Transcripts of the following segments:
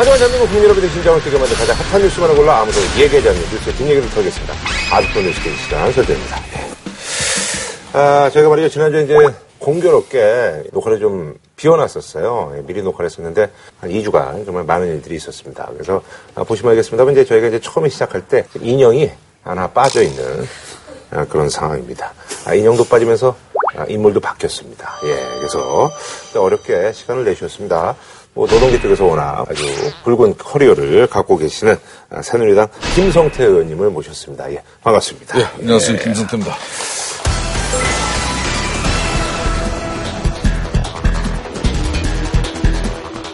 하지만 대한민국 국민 여러분의 심장을 뛰게 만든 가장 핫한 뉴스만을 골라 아무도 얘기하지 않는 뉴스의 뒷얘기를 털겠습니다. 아직도 뉴스 게임 시간 설정입니다. 예. 아, 저희가 말이죠. 지난주에 이제 공교롭게 녹화를 좀 비워놨었어요. 예, 미리 녹화를 했었는데 한 2주간 정말 많은 일들이 있었습니다. 그래서 아, 보시면 알겠습습니다만 이제 저희가 이제 처음에 시작할 때 인형이 하나 빠져 있는 아, 그런 상황입니다. 아, 인형도 빠지면서 아, 인물도 바뀌었습니다. 예, 그래서 어렵게 시간을 내주셨습니다. 뭐 노동계 쪽에서 워낙 아주 붉은 커리어를 갖고 계시는 아, 새누리당 김성태 의원님을 모셨습니다. 예, 반갑습니다. 네, 안녕하세요. 김성태입니다.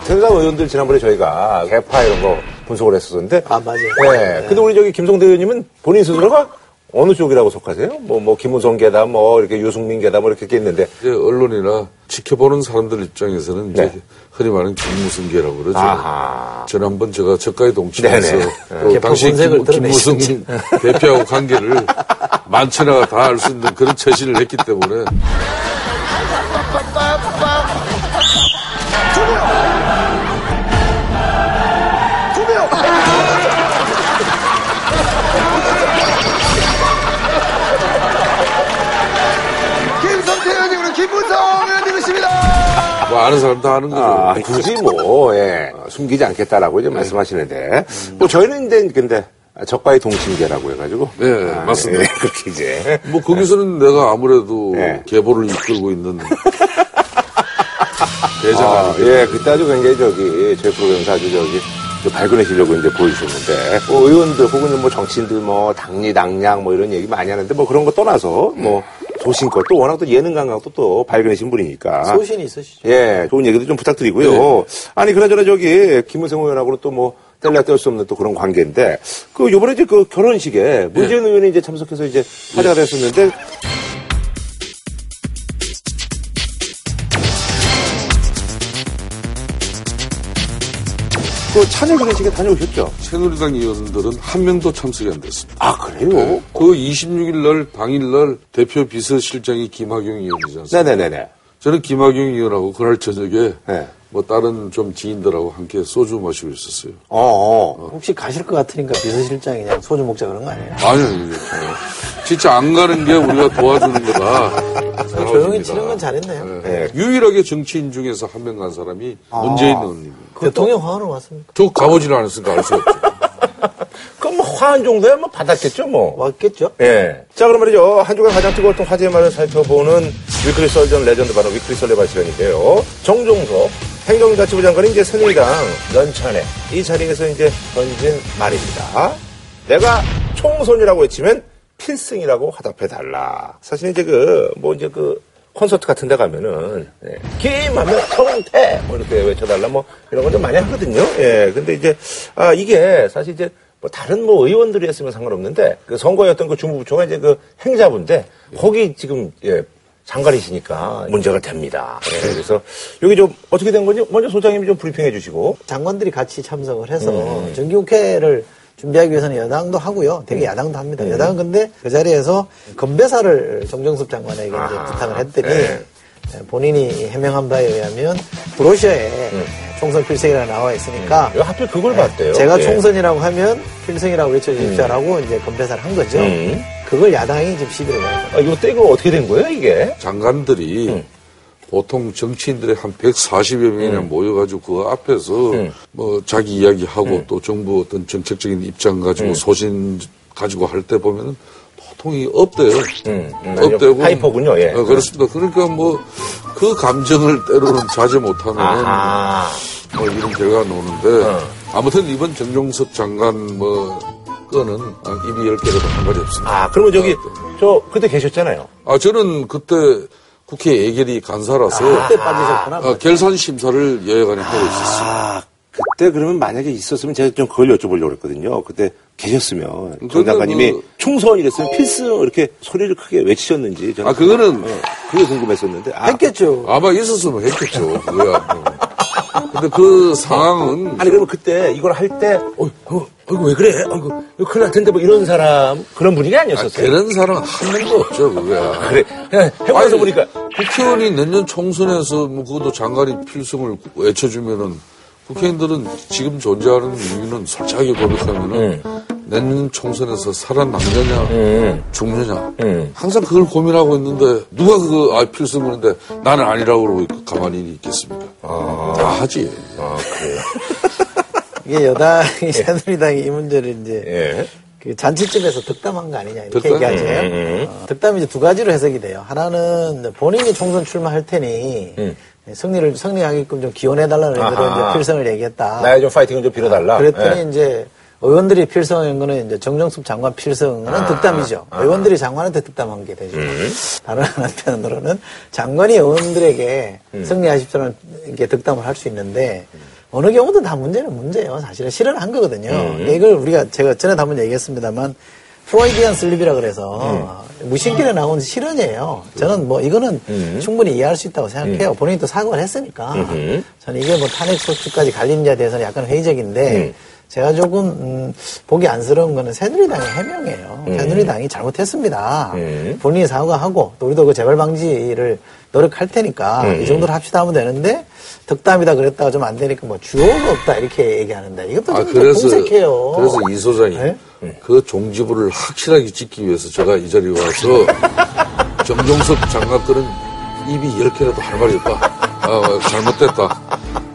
새누리당 의원들 지난번에 저희가 개파 이런 거 분석을 했었는데 아, 맞아요. 네. 근데 우리 저기 김성태 의원님은 본인 스스로가 어느 쪽이라고 속하세요? 뭐, 뭐, 김우성 계다, 뭐, 이렇게 유승민 계다, 뭐, 이렇게 있는데. 이제 언론이나 지켜보는 사람들 입장에서는 이제 네. 흔히 말하는 김무성계라고 그러죠. 아하. 전한번 제가 네네. 또 개파 당시 김, 김무성 대표하고 관계를 만천하가 다 알 수 있는 그런 처신을 했기 때문에 뭐 아는 사람 다 아는 거죠. 아, 굳이 뭐, 예, 숨기지 않겠다라고 이제 말씀하시는데. 뭐, 저희는 이제, 근데, 적과의 동심계라고 해가지고. 네, 아, 맞습니다. 예, 그렇게 이제. 뭐 거기서는 내가 아무래도 네. 계보를 이끌고 있는 대장 아, 아니겠 예, 그때 아주 굉장히 저기, 저희 프로그램에서 아주 저기, 좀 발견하시려고 이제 보여주셨는데, 뭐, 의원들 혹은 뭐 정치인들 뭐, 당리, 당량 뭐 이런 얘기 많이 하는데, 뭐 그런 거 떠나서, 뭐, 소신껏 또 워낙 또 예능 감각도 또 발견하신 분이니까. 소신이 있으시죠. 예, 좋은 얘기도 좀 부탁드리고요. 네. 아니, 그나저나 저기, 김우성 의원하고는 또 뭐, 뗄래야 뗄 수 없는 또 그런 관계인데, 그, 요번에 이제 그 결혼식에 문재인 의원이 이제 참석해서 이제 화제가 됐었는데, 그 찬열 결혼식에 다녀오셨죠? 새누리당 의원들은 한 명도 참석이 안 됐습니다. 아, 그래요? 그 26일 날 당일 날 대표 비서실장이 김학용 의원이지 않습니까? 네네네네. 저는 김학용 의원하고 그날 저녁에 네. 뭐 다른 좀 지인들하고 함께 소주 마시고 있었어요. 어, 어. 혹시 가실 것 같으니까 비서실장이 그냥 소주 먹자 그런 거 아니에요? 아니, 아니, 진짜 안 가는 게 우리가 도와주는 거다. 조용히 치는 건 잘했네요. 네. 유일하게 정치인 중에서 한 명 간 사람이 문재인 의원입니다. 대통령 화환은 왔습니까? 저 가보질 않았으니까 알 수 없죠. 그럼 뭐 화한 정도야 뭐 받았겠죠, 뭐. 왔겠죠? 예. 자, 그럼 말이죠. 한 주간 가장 뜨거웠던 화제의 말을 살펴보는 weekly 썰전 레전드 바로 weekly 썰레발 시간인데요. 정종섭 행정자치부 장관이 이제 새누리당 연찬회 이 자리에서 이제 던진 말입니다. 내가 총선이라고 외치면 필승이라고 화답해 달라. 사실 이제 그, 뭐 이제 그, 콘서트 같은 데 가면은, 예, 김하면 성태! 뭐 이렇게 외쳐달라 뭐 이런 걸 좀 많이 하거든요. 예. 근데 이제, 아, 이게 사실 이제 뭐 다른 뭐 의원들이 했으면 상관없는데 그 선거였던 그 주무부처가 이제 그 행자부인데 거기 지금, 예, 장관이시니까 문제가 됩니다. 예, 그래서 여기 좀 어떻게 된 건지 먼저 소장님이 좀 브리핑해 주시고. 장관들이 같이 참석을 해서 음. 정기국회를 준비하기 위해서는 여당도 하고요. 되게 음. 야당도 합니다. 여당은 근데 그 자리에서 건배사를 정정섭 장관에게 아하. 부탁을 했더니 네. 본인이 해명한 바에 의하면 브로셔에 음. 총선 필승이라고 나와 있으니까 왜 하필 그걸 봤대요? 제가 예. 총선이라고 하면 필승이라고 외쳐주십시오라고 이제 건배사를 한 거죠. 음. 그걸 야당이 지금 시비를 걸었어요. 아, 이거 이거 어떻게 된 거예요, 이게? 장관들이 음. 보통 정치인들이 한 140여 명이나 모여가지고 그 앞에서 음. 뭐 자기 이야기하고 또 정부 어떤 정책적인 입장 음. 가지고 소신 가지고 할 때 보면은 보통이 업돼요. 음, 음, 업되고. 하이퍼군요, 예. 어, 그렇습니다. 그러니까 뭐 그 감정을 때로는 자제 아하. 뭐 이런 결과가 나오는데 어. 아무튼 이번 정종섭 장관 뭐 아, 입이 열 개라도 한 마디 없습니다. 아, 그러면 저기, 저, 그때 계셨잖아요. 아 저는 그때 국회 예결위 간사라서 그때 빠지셨구나. 어, 결산 심사를 여야간에 하고 있었어요. 아, 그때 그러면 만약에 있었으면 제가 좀 그걸 여쭤보려고 그랬거든요. 그때 계셨으면 정 그거는 장관님이 그- 총선 이랬으면 필승 이렇게 소리를 크게 외치셨는지 저는 아 그거는 어, 그게 궁금했었는데 아, 했겠죠. 아마 있었으면 했겠죠. 그거야. 어. 근데 그 상황은 아니 그러면 그때 이걸 할 때 어, 어, 어이구 왜 그래? 어이구 이거 큰일 날 텐데 뭐 이런 사람 그런 분위기 아, 아니었었어요. 그런 사람 한 명도 없죠. 그거야. 그래 그냥 해보면서 보니까 국회의원이 내년 총선에서 뭐 그것도 장관이 필승을 외쳐주면은 국회의원들은 지금 존재하는 이유는 솔직하게 고백하면은 내년 총선에서 살아남느냐 죽느냐 항상 그걸 고민하고 있는데 누가 그거 아 필승하는데 나는 아니라고 그러고 가만히 있겠습니까? 다 하지. 아, 그래요. 이게 여당이 새누리당이 이 문제를 이제 예. 그 잔치집에서 득담한 거 아니냐 이렇게 득담? 얘기하죠. 어, 득담이 이제 두 가지로 해석이 돼요. 하나는 본인이 총선 출마할 테니 승리를 승리하게끔 좀 기원해달라는 의미로 음. 이제 필성을 얘기했다. 나의 좀 파이팅을 좀 빌어달라. 그랬더니 예. 이제 의원들이 필성한 거는 이제 정정숙 장관 필성은 아. 득담이죠. 의원들이 장관한테 득담한 게 되죠. 음. 다른 한편으로는 장관이 의원들에게 음. 승리하십시오는 이게 득담을 할 수 있는데 어느 경우든 다 문제는 문제예요. 사실은 실현한 거거든요. 음. 이걸 우리가 제가 전에도 한번 얘기했습니다만 프로이디안 슬립이라 그래서 음. 무신길에 나온 실현이에요. 저는 뭐 이거는 음. 충분히 이해할 수 있다고 생각해요. 본인이 또 사과를 했으니까. 저는 이게 뭐 탄핵 소추까지 갈리느냐에 대해서는 약간 회의적인데 음. 제가 조금 음, 보기 안쓰러운 거는 새누리당의 해명이에요. 새누리당이 잘못했습니다. 음. 본인이 사과하고 또 우리도 그 재발 방지를 노력할 테니까 음. 이 정도로 합시다 하면 되는데 덕담이다 그랬다가 좀 안 되니까 뭐 주어가 없다 이렇게 얘기하는데 이것도 아 좀 그래서 공색해요. 그래서 이 소장이 네? 그 종지부를 확실하게 찍기 위해서 제가 이 자리에 와서 정종섭 장관 거는 입이 열 개라도 할 말이 없다. 아, 잘못됐다.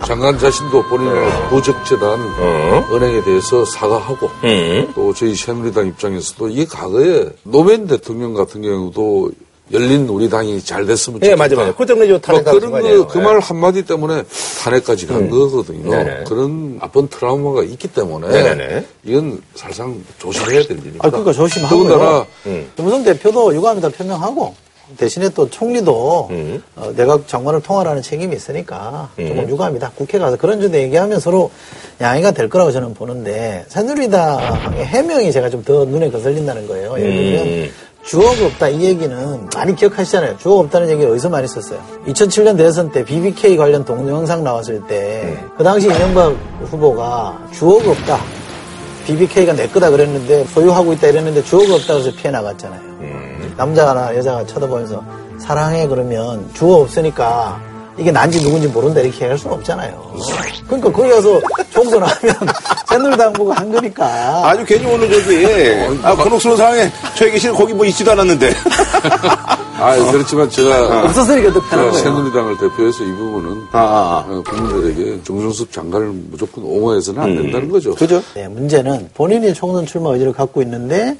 장관 자신도 본인의 부적절한 어. 은행에 대해서 사과하고 음. 또 저희 새누리당 입장에서도 이게 과거에 노무현 대통령 같은 경우도 열린 우리 당이 잘 됐으면 예, 좋겠다. 맞아, 맞아. 그것 때문에 저 탄핵 뭐 그런 거 아니에요. 그 예. 말 한마디 때문에 탄핵까지 간 거거든요. 네네. 그런 나쁜 트라우마가 있기 때문에 네네네. 이건 사실상 조심해야 될 일입니다. 아, 그러니까 조심하고요. 더군다나 김무성 대표도 유감이다 표명하고 대신에 또 총리도 음. 어, 내각 장관을 통할하는 책임이 있으니까 조금 유감이다. 국회 가서 그런 주도 얘기하면 서로 양해가 될 거라고 저는 보는데 새누리당의 해명이 제가 좀 더 눈에 거슬린다는 거예요. 예를 들면 음. 주어가 없다 이 얘기는 많이 기억하시잖아요. 주어가 없다는 얘기 어디서 많이 썼어요. 2007년 대선 때 BBK 관련 동영상 나왔을 때 그 당시 이명박 후보가 주어가 없다. BBK가 내 거다 그랬는데 소유하고 있다 이랬는데 주어가 없다 그래서 피해 나갔잖아요. 남자나 여자가 쳐다보면서 사랑해 그러면 주어 없으니까 이게 난지 누군지 모른다 이렇게 할 수는 없잖아요. 그러니까 거기 가서 총선하면 새누리당 보고 한 거니까. 아주 괜히 오늘 저기, 아, 곤혹스러운 상황에 저희 계시는 거기 뭐 있지도 않았는데. 아, 그렇지만 제가 없었으니까 더 편한 제가 거예요. 새누리당을 대표해서 이 부분은 아, 아, 어, 국민들에게 정준섭 장관을 무조건 옹호해서는 안 된다는 거죠. 그죠? 네, 문제는 본인이 총선 출마 의지를 갖고 있는데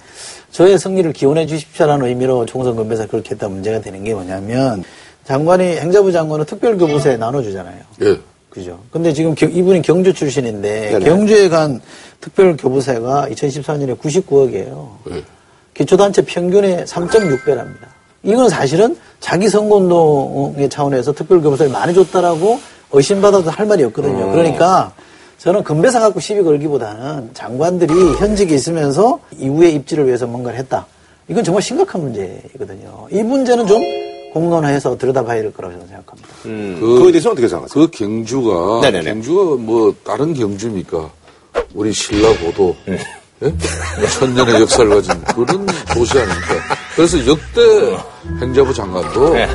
저의 승리를 기원해 주십시오라는 의미로 총선 건배사 그렇게 했다 문제가 되는 게 뭐냐면 장관이 행자부 장관은 특별교부세 나눠주잖아요. 예. 그죠. 근데 지금 겨- 이분이 경주 출신인데 네네. 경주에 간 특별교부세가 2014년에 99억이에요. 예. 기초단체 평균의 3.6배랍니다. 이건 사실은 자기 선거운동의 차원에서 특별교부세를 많이 줬다라고 의심받아도 할 말이 없거든요. 그러니까 저는 건배사 갖고 시비 걸기보다는 장관들이 현직에 있으면서 이후의 입지를 위해서 뭔가를 했다. 이건 정말 심각한 문제이거든요. 이 문제는 좀 공론화해서 들여다봐야 될 거라고 저는 생각합니다. 음, 그- 그거에 대해서 어떻게 생각하세요? 그 경주가 네네네. 경주가 뭐 다른 경주입니까? 우리 신라 고도 네. 예? 천년의 역사를 가진 그런 도시 아닙니까? 그래서 역대 행자부 장관도 네.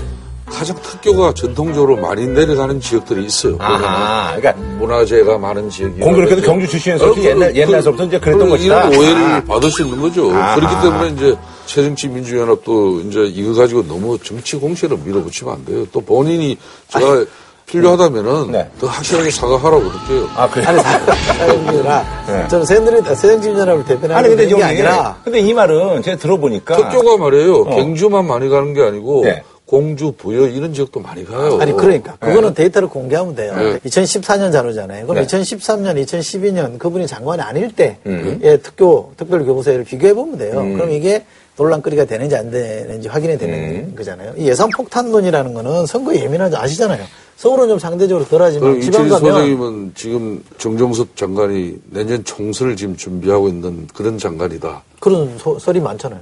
가장 특교가 전통적으로 많이 내려가는 지역들이 있어요. 아하, 그러니까 문화재가 많은 지역이 공교롭게도 경주 출신에서 옛날- 옛날서부터 이제 그랬던 것이다. 이런 오해를 아. 받을 수 있는 거죠. 아하. 그렇기 때문에 이제 새정치 민주연합도 이제 이거 가지고 너무 정치 공세로 밀어붙이면 안 돼요. 또 본인이 제가 필요하다면은 네. 더 확실하게 사과하라고 그럴게요. 아, 그래요? 아니, 사람이라 저는 새누리당, 새정치민주연합을 대표하는 아니, 근데 게좀 아니라 근데 이 말은 제가 들어보니까. 특교가 말이에요. 경주만 많이 가는 게 아니고 네. 공주, 부여 이런 지역도 많이 가요. 아니 그러니까 그거는 데이터를 공개하면 돼요. 네. 2014년 자료잖아요. 그럼 네. 2013년, 2012년 그분이 장관이 아닐 때의 음. 특교 특별교부세를 비교해 보면 돼요. 그럼 이게 논란거리가 되는지 안 되는지 확인이 되는 거잖아요. 이 예산 폭탄론이라는 거는 선거에 예민하지 아시잖아요. 서울은 좀 상대적으로 덜하지만 지방 가면 소장님은 지금 정종섭 장관이 내년 총선을 지금 준비하고 있는 그런 장관이다. 그런 소, 설이 많잖아요.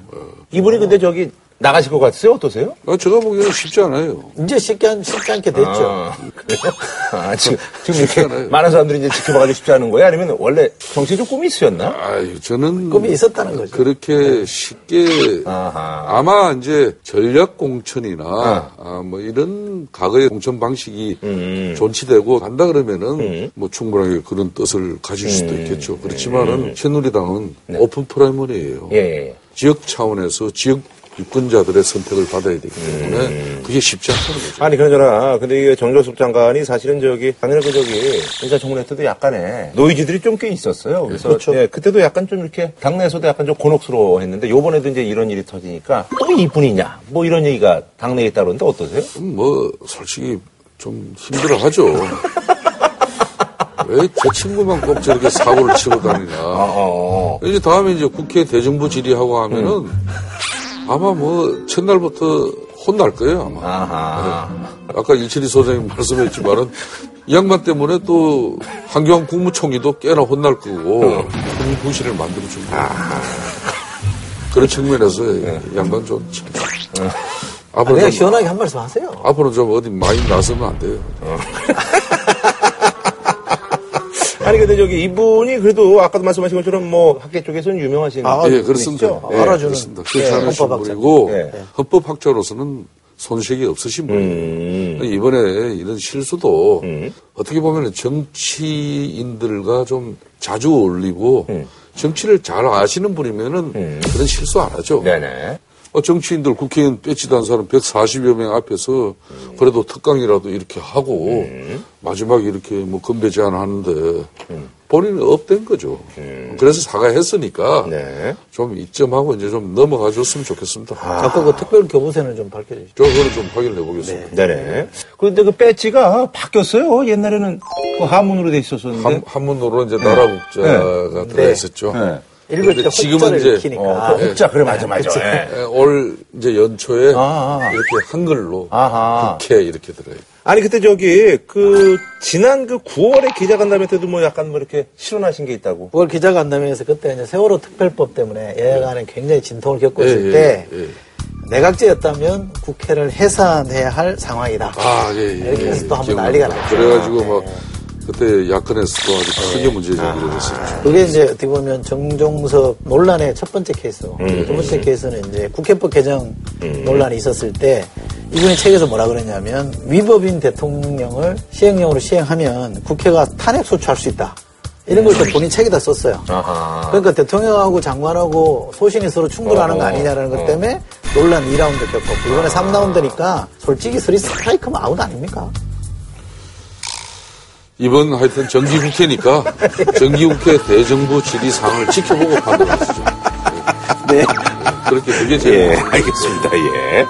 이분이 근데 저기 나가실 것 같으세요? 어떠세요? 아, 제가 보기에는 쉽지 않아요. 이제 쉽게, 안- 쉽지 않게 됐죠. 아, 그래요? 아, 지금, 지금 이렇게 않아요. 많은 사람들이 이제 지켜봐가지고 쉽지 않은 거예요? 아니면 원래 정치에 좀 꿈이 있으셨나? 아유, 저는 꿈이 있었다는 거죠. 그렇게 쉽게 아하. 아마 이제 전략 공천이나 아. 아, 뭐 이런 과거의 공천 방식이 음. 존치되고 간다 그러면은 뭐 충분하게 그런 뜻을 가질 수도 음. 있겠죠. 그렇지만은 새누리당은 오픈 프라이머리예요. 네. 예, 예. 지역 차원에서 지역 유권자들의 선택을 받아야 되기 때문에 그게 쉽지 않다는 거죠. 아니 그러잖아. 근데 이게 정조섭 장관이 사실은 저기 작년에 그 저기 인사청문회 때도 약간의 노이즈들이 좀 꽤 있었어요. 그래서 그렇죠. 예, 그때도 약간 좀 이렇게 당내에서도 약간 좀 곤혹스러워했는데 요번에도 이제 이런 일이 터지니까 또 이분이냐 뭐 이런 얘기가 당내에 있다 그러는데 어떠세요? 음, 뭐 솔직히 좀 힘들어하죠. 왜 제 친구만 꼭 저렇게 사고를 치고 다니냐. 어. 이제 다음에 이제 국회 대정부 질의하고 하면은 아마 뭐 첫날부터 혼날 거예요 아마. 아하. 아까 이철희 소장님 말씀했지만은 이 양반 때문에 또 한교안 국무총리도 꽤나 혼날 거고 큰 부실을 만들어준 거예요. 그런 측면에서 이 양반 좀 참. 앞으로 그냥 좀, 시원하게 한 말씀 하세요. 앞으로 좀 어디 많이 나서면 안 돼요. 아니 근데 저기 이분이 그래도 아까도 말씀하신 것처럼 뭐 학계 쪽에서는 유명하신 아, 예, 그렇습니다. 예, 알아주는 그렇습니다. 예, 괜찮으신 헌법학자. 분이고 예. 헌법학자로서는 손색이 없으신 분이에요. 음. 이번에 이런 실수도 음. 어떻게 보면 정치인들과 좀 자주 어울리고 음. 정치를 잘 아시는 분이면은 그런 실수 안 하죠. 네네. 어, 정치인들 국회의원 빼치단 사람 140여 명 앞에서 그래도 특강이라도 이렇게 하고 마지막에 이렇게 뭐 건배 제안하는데 본인은 업된 거죠. 그래서 사과했으니까 네. 좀 입점하고 이제 좀 넘어가 줬으면 좋겠습니다. 자꾸 그 특별 교부세는 좀 밝혀주시죠. 저 그거는 좀 확인해 보겠습니다. 네 네. 그런데 그 배지가 바뀌었어요. 옛날에는 그 하문으로 돼 있었었는데. 한, 한문으로 이제 나라 국자가 들어가 있었죠. 네. 읽을 때 지금은 이제 익히니까. 어, 그 혹자 그래 맞아 맞아. 예. 예, 올 이제 연초에 아, 아. 이렇게 한글로 아하. 국회 이렇게 들어요. 아니 그때 저기 그 지난 그 9월에 기자간담회 때도 뭐 약간 뭐 이렇게 실언하신 게 있다고. 9월 기자간담회에서 그때 이제 세월호 특별법 때문에 여야간에 굉장히 진통을 겪고 예, 있을 예, 때 예. 내각제였다면 국회를 해산해야 할 상황이다. 아, 예, 예. 이렇게 해서 또 한번. 난리가 났죠. 그래가지고 네. 막 그때 야권에서도 아주 크게 문제 제기를 했었죠. 그게 이제 어떻게 보면 정종석 논란의 첫 번째 케이스고 두 번째 케이스는 이제 국회법 개정 논란이 있었을 때 이분이 책에서 뭐라 그랬냐면 위법인 대통령령을 시행령으로 시행하면 국회가 탄핵 소추할 수 있다. 이런 걸또 본인 책에다 썼어요. 아하. 그러니까 대통령하고 장관하고 소신이 서로 충돌하는 거 아니냐라는 것 때문에 논란 2라운드 겪었고 이번에 3라운드니까 솔직히 스리 스트라이크면 아웃 아닙니까? 이번 하여튼 정기국회니까 정기국회 대정부 질의사항을 지켜보고 판단하시죠. 네. 그렇게 그게 제일 예, 알겠습니다. 예.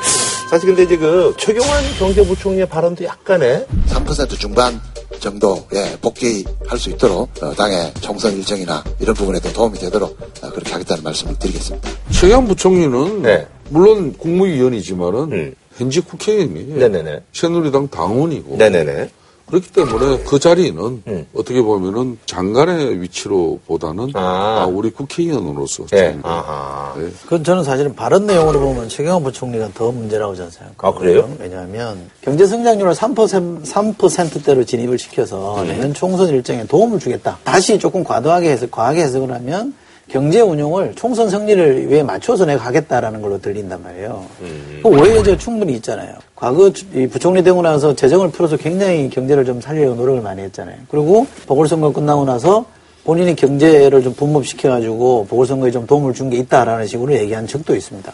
사실 근데 이제 그 최경환 경제부총리의 발언도 약간의 3% 중반 정도에 복귀할 수 있도록 어, 당의 총선 일정이나 이런 부분에도 도움이 되도록 어, 그렇게 하겠다는 말씀을 드리겠습니다. 최강 부총리는 네. 물론 국무위원이지만은 음. 현직 국회의원이에요. 네네네. 새누리당 당원이고 네네네. 그렇기 때문에 그 자리는 음. 어떻게 보면은 장관의 위치로 보다는 아. 아, 우리 국회의원으로서 예. 좀, 아하. 네. 그건 저는 사실은 발언 내용으로 보면 최경환 부총리가 더 문제라고 저는 생각합니다. 아, 그래요? 왜냐하면 경제 성장률을 3%, 3%대로 진입을 시켜서 음. 내년 총선 일정에 도움을 주겠다. 다시 조금 과도하게 해석, 과하게 해석을 하면 경제 운용을 총선 승리를 위해 맞춰서 내가 하겠다라는 걸로 들린단 말이에요. 음. 그 오해가 충분히 있잖아요. 과거 주- 이 부총리 되고 나서 재정을 풀어서 굉장히 경제를 좀 살리려고 노력을 많이 했잖아요. 그리고 보궐선거 끝나고 나서 본인이 경제를 좀 분법시켜가지고 보궐선거에 좀 도움을 준 게 있다라는 식으로 얘기한 적도 있습니다.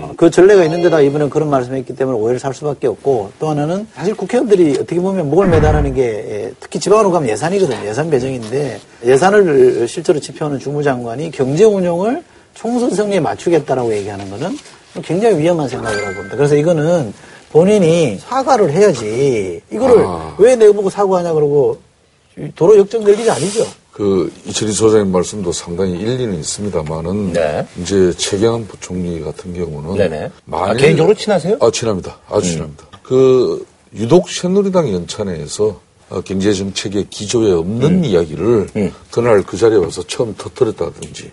어, 그 전례가 있는데다 이번에 그런 말씀을 했기 때문에 오해를 살 수밖에 없고 또 하나는 사실 국회의원들이 어떻게 보면 목을 매달하는 게 예, 특히 지방으로 가면 예산이거든요. 예산 배정인데 예산을 실제로 집행하는 주무장관이 경제 운용을 총선 승리에 맞추겠다라고 얘기하는 거는 굉장히 위험한 생각이라고 봅니다. 그래서 이거는 본인이 사과를 해야지 이거를 아. 왜 내보고 사과하냐 그러고 도로 역정될 일이 아니죠. 그 이철희 소장님 말씀도 상당히 일리는 있습니다만은 네. 이제 최경환 부총리 같은 경우는 네네. 만일- 아, 개인적으로 친하세요? 아 친합니다. 아주 친합니다. 그 유독 새누리당 연찬회에서 어, 경제 정책의 기조에 없는 이야기를 그날 그 자리에 와서 처음 터뜨렸다든지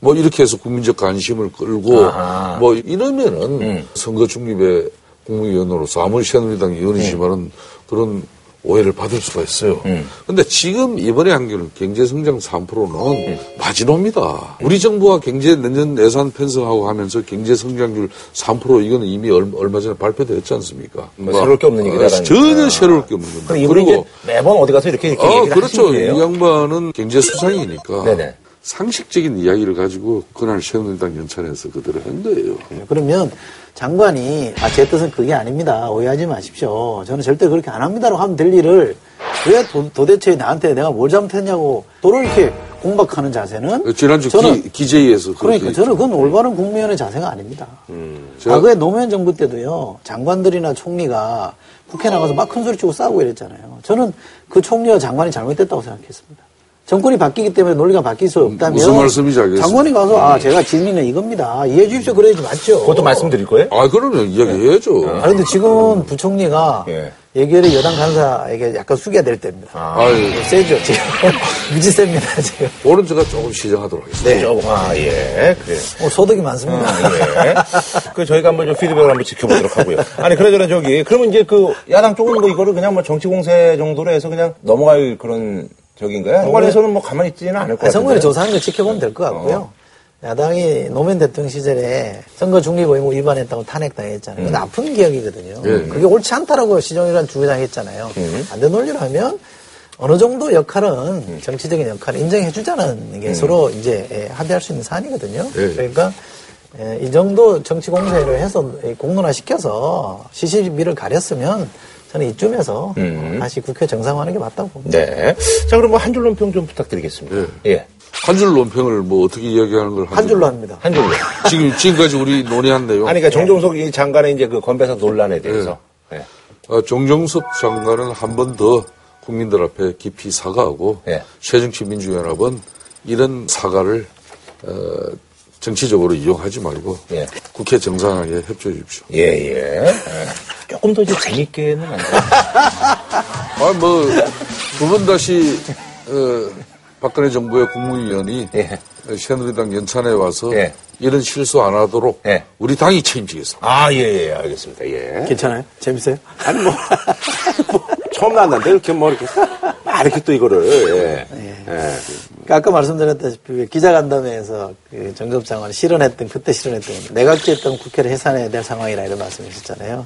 뭐 이렇게 해서 국민적 관심을 끌고 아하. 뭐 이러면은 선거 중립의 국무위원으로서 아무리 새누리당 의원이지만은 그런 오해를 받을 수가 있어요. 그런데 지금 이번에 한겨는 경제성장 3%는 마지노입니다. 우리 정부가 경제 내년 예산 편성하고 하면서 경제성장률 3% 이거는 이미 얼- 얼마 전에 발표됐지 않습니까? 뭐 새로울 게 없는 얘기다라는 어, 전혀 얘기다. 새로울 게 없는 겁니다. 이제 매번 어디 가서 이렇게 이렇게 아, 그렇죠. 이? 양반은 경제 수상이니까 네네. 상식적인 이야기를 가지고 그날 새누리당 연찬에서 그대로 한 거예요. 그러면 장관이 아, 제 뜻은 그게 아닙니다. 오해하지 마십시오. 저는 절대 그렇게 안 합니다라고 하면 될 일을 왜 도, 대체 나한테 내가 뭘 잘못했냐고 도를 이렇게 공박하는 자세는 지난주 저는 기, 기재위에서 그러니까 저는 그건 올바른 국민의 자세가 아닙니다. 제가- 과거에 노무현 정부 때도요 장관들이나 총리가 국회 나가서 막 큰 소리 치고 싸우고 이랬잖아요. 저는 그 총리와 장관이 잘못됐다고 생각했습니다. 정권이 바뀌기 때문에 논리가 바뀔 수 없다면 무슨 말씀인지 알겠습니다. 장관이 가서 아 제가 진리는 이겁니다. 이해해 주십시오. 그래야지 맞죠. 그것도 말씀드릴 거예요? 아, 그러면 이야기해야죠. 아 근데 지금 부총리가 예. 예결위 여당 간사에게 약간 숙여야 될 때입니다. 아유. 세죠 지금 무지 셉니다 지금. 오늘 제가 조금 시정하도록 하겠습니다. 네. 조금, 아, 예. 그래요. 어, 소득이 많습니다. 아, 예. 그 저희가 한번 좀 피드백을 한번 지켜보도록 하고요. 아니 그러저나 저기 그러면 이제 그 야당 쪽은 뭐 이거를 그냥 뭐 정치 공세 정도로 해서 그냥 넘어갈 그런 적인가요? 정관에서는 뭐 가만히 있지는 않을 것 같아요. 성관이 조사하는 거 지켜보면 될 것 같고요. 야당이 노무현 대통령 시절에 선거 중립 의무 위반했다고 탄핵당했잖아요. 근데 아픈 기억이거든요. 예. 그게 옳지 않다라고 시정이란 주장했잖아요. 반대 논리로 하면 어느 정도 역할은 정치적인 역할을 인정해 주자는 게 서로 이제 예, 합의할 수 있는 사안이거든요. 예. 그러니까 예, 이 정도 정치 공세를 해서 공론화 시켜서 시시비를 가렸으면 저는 이쯤에서 다시 국회 정상화하는 게 맞다고 봅니다. 네. 자 그럼 뭐 한 줄 논평 좀 부탁드리겠습니다. 예. 한 줄 논평을 뭐 어떻게 이야기하는 걸한 줄로 합니다. 한 줄로. 지금 지금까지 우리 논의한 내용. 아니 그러니까 정종석 이 장관의 이제 그 건배사 논란에 대해서. 예. 어, 정정섭 장관은 한 번 더 국민들 앞에 깊이 사과하고 예. 새정치 민주연합은 이런 사과를 어, 정치적으로 이용하지 말고 예. 국회 정상화에 협조해 주십시오. 예, 예. 예. 조금 더 이제 재밌게는 안 돼요. 아, 뭐, 두 번 다시, 어, 박근혜 정부의 국무위원이 예. 새누리당 연찬에 와서 예. 이런 실수 안 하도록 예. 우리 당이 책임지겠습니다. 아, 예, 예, 알겠습니다. 예. 괜찮아요? 재밌어요? 아니 뭐, 뭐 처음 나왔는데 이렇게 뭐 이렇게 막 이렇게 또 이거를 예. 예. 그러니까 아까 말씀드렸다시피 기자간담회에서 그 정급 장관이 실언했던 그때 실언했던 내각제였던 국회를 해산해야 될 상황이라 이런 말씀이셨잖아요.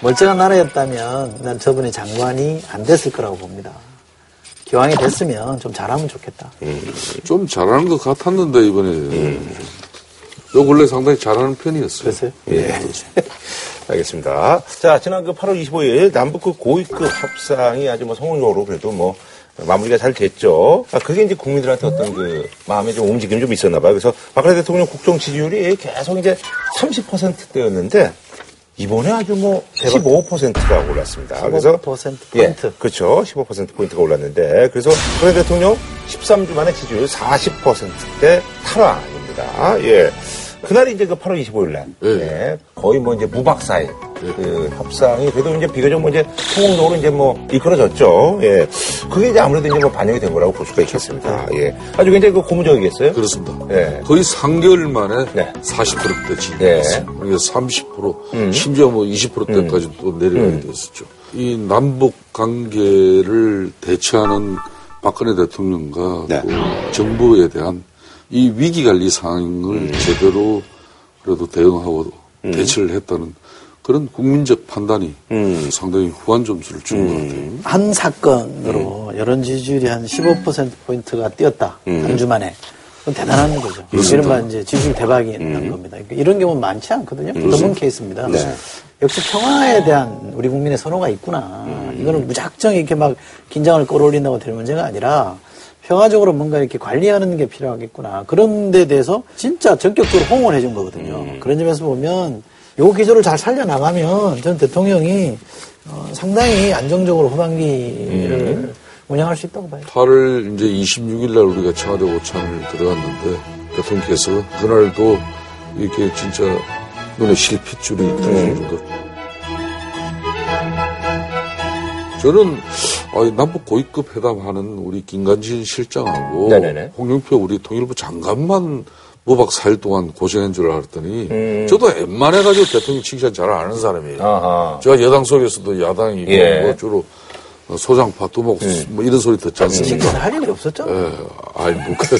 멀쩡한 나라였다면 난 저분이 장관이 안 됐을 거라고 봅니다. 기왕이 됐으면 좀 잘하면 좋겠다. 좀 잘하는 것 같았는데, 이번에. 요 근래 상당히 잘하는 편이었어요. 그랬어요? 예. 알겠습니다. 자, 지난 그 8월 25일 남북 그 고위급 협상이 아주 뭐 성공적으로 그래도 뭐 마무리가 잘 됐죠. 아, 그게 이제 국민들한테 어떤 그 마음에 좀 움직임이 좀 있었나 봐요. 그래서 박근혜 대통령 국정 지지율이 계속 이제 30%대였는데 이번에 아주 뭐 15%가 올랐습니다. 그래서 15% 예, 포인트. 그렇죠. 15%포인트가 올랐는데, 그래서 박근혜 대통령 13주 만에 지지율 40%대 탈환입니다. 예. 그날이 이제 그 8월 25일 날. 예. 예. 거의 뭐 이제 무박사일. 그 협상이 그래도 이제 비교적 뭐 이제 성공적으로 이제 뭐 이끌어졌죠. 예. 그게 이제 아무래도 이제 뭐 반영이 된 거라고 볼 수가 있겠습니다. 예. 아주 굉장히 그 고무적이겠어요. 그렇습니다. 예. 거의 3개월 만에 네. 40%대 네. 진입했어요. 그러니까 30%, 심지어 뭐 20%대까지 또 내려가게 됐었죠. 이 남북 관계를 대처하는 박근혜 대통령과 네. 또 정부에 대한 이 위기 관리 상황을 제대로 그래도 대응하고 대처를 했다는 그런 국민적 판단이 상당히 후한 점수를 준것 같아요. 한 사건으로 여론 지지율이 한 15%포인트가 뛰었다. 한 주 만에. 그건 대단한 거죠. 이른바 이제 지지율 대박이 난 겁니다. 그러니까 이런 경우는 많지 않거든요. 드문 케이스입니다. 역시 평화에 대한 우리 국민의 선호가 있구나. 이거는 무작정 이렇게 막 긴장을 끌어올린다고 될 문제가 아니라 평화적으로 뭔가 이렇게 관리하는 게 필요하겠구나. 그런 데 대해서 진짜 전격적으로 호응을 해준 거거든요. 그런 점에서 보면 요 기조를 잘 살려나가면 전 대통령이 어, 상당히 안정적으로 후반기를 운영할 수 있다고 봐요. 8월 이제 26일 날 우리가 청와대 오찬을 들어갔는데 대통령께서 그날도 이렇게 진짜 눈에 실핏줄이 들어오는 정도. 저는 아, 남북 고위급 회담하는 우리 김관진 실장하고 네네네. 홍영표 우리 통일부 장관만 무박 4일 동안 고생한 줄 알았더니 저도 웬만해가지고 대통령 칭찬 잘안 하는 사람이에요. 아하. 제가 여당 속에서도 야당이고 예. 뭐 주로 어, 소장파, 두목, 뭐 이런 소리 듣지 않습니까? 식사를 할 일이 없었죠? 예, 아이, 뭐, 그,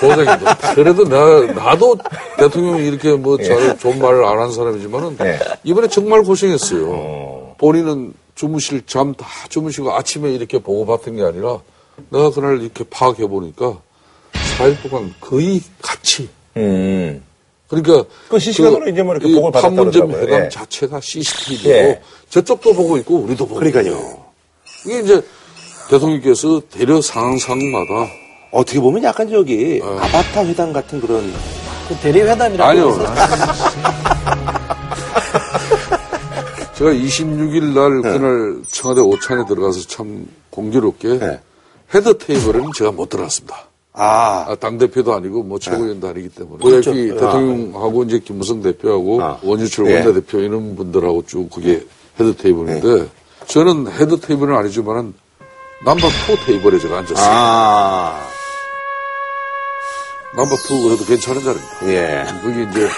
소장이도. 그래도 나, 나도 대통령이 이렇게 뭐, 잘, 좋은 말을 안 한 사람이지만은, 예. 이번에 정말 고생했어요. 본인은 주무실 잠 다 주무시고 아침에 이렇게 보고받은 게 아니라, 내가 그날 이렇게 파악해 보니까, 4일 동안 거의 같이, 음. 그러니까 그 실시간으로 이제 뭐 이렇게 이 보고를 받았다고 판문점. 회담 예. 자체가 CCTV고 예. 저쪽도 보고 있고 우리도 보고 그러니까요. 이게 이제 대통령께서 대려 상황상마다 어떻게 보면 약간 저기 아바타 회담 같은 그런 그 대리 회담이라고 아니요. 제가 26일 날 그날 청와대 오찬에 들어가서 참 공교롭게 네. head table에는 제가 못 들어갔습니다. 아, 아, 당대표도 아니고 뭐 최고위원도 아니기 때문에. 거기 대통령하고 이제 김무성 대표하고 아. 원유철 예. 원내대표 이런 분들하고 쭉 그게 head table인데 저는 head table은 아니지만은 number two 테이블에 제가 앉았어요. 아, number two 그래도 괜찮은 자리입니다. 예. 거기 이제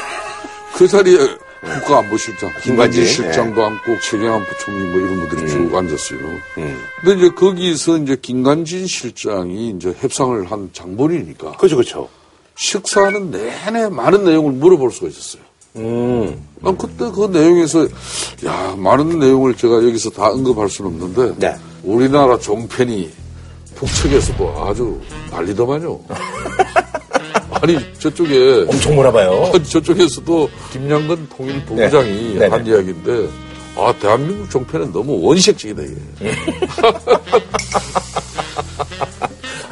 그 자리에 국가안보실장, 김관진 김관진, 실장도 앉고 최경환 부총리 뭐 이런 분들이 쭉 앉았어요. 음. 근데 이제 거기서 이제 김관진 실장이 이제 협상을 한 장본이니까 그죠, 그죠. 식사하는 내내 많은 내용을 물어볼 수가 있었어요. 음, 난 그때 그 내용에서 야 많은 내용을 제가 여기서 다 언급할 수는 없는데 네. 우리나라 종편이 북측에서도 아주 난리더만요. 아니 저쪽에 엄청 몰아봐요. 아니, 저쪽에서도 김양근 통일 부부장이 네. 네네. 한 이야기인데 아 대한민국 종편은 너무 원색적이다 이게.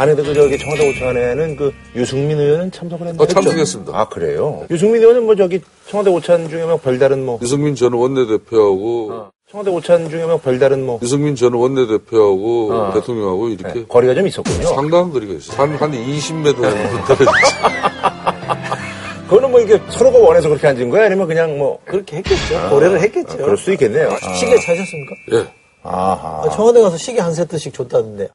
근데 그 저기 청와대 오찬에는 그 유승민 의원은 참석을 했나요? 어, 참석했습니다. 아, 그래요? 유승민 의원은 뭐 저기 청와대 오찬 중에 뭐 별다른 뭐, 유승민 전 원내대표하고 청와대 오찬 중에 뭐 별다른 뭐, 유승민 전 원내대표하고 어. 대통령하고 이렇게 네, 거리가 좀 있었군요. 상당한 거리가 있어요. 한, 한 20m 정도 떨어졌어요. 그거는 뭐 이게 서로가 원해서 그렇게 앉은 거야? 아니면 그냥 뭐, 그렇게 했겠죠. 고려를 했겠죠. 그럴 수 있겠네요. 시계 차셨습니까? 예. 아하. 아, 청와대 가서 시계 한 세트씩 줬다던데.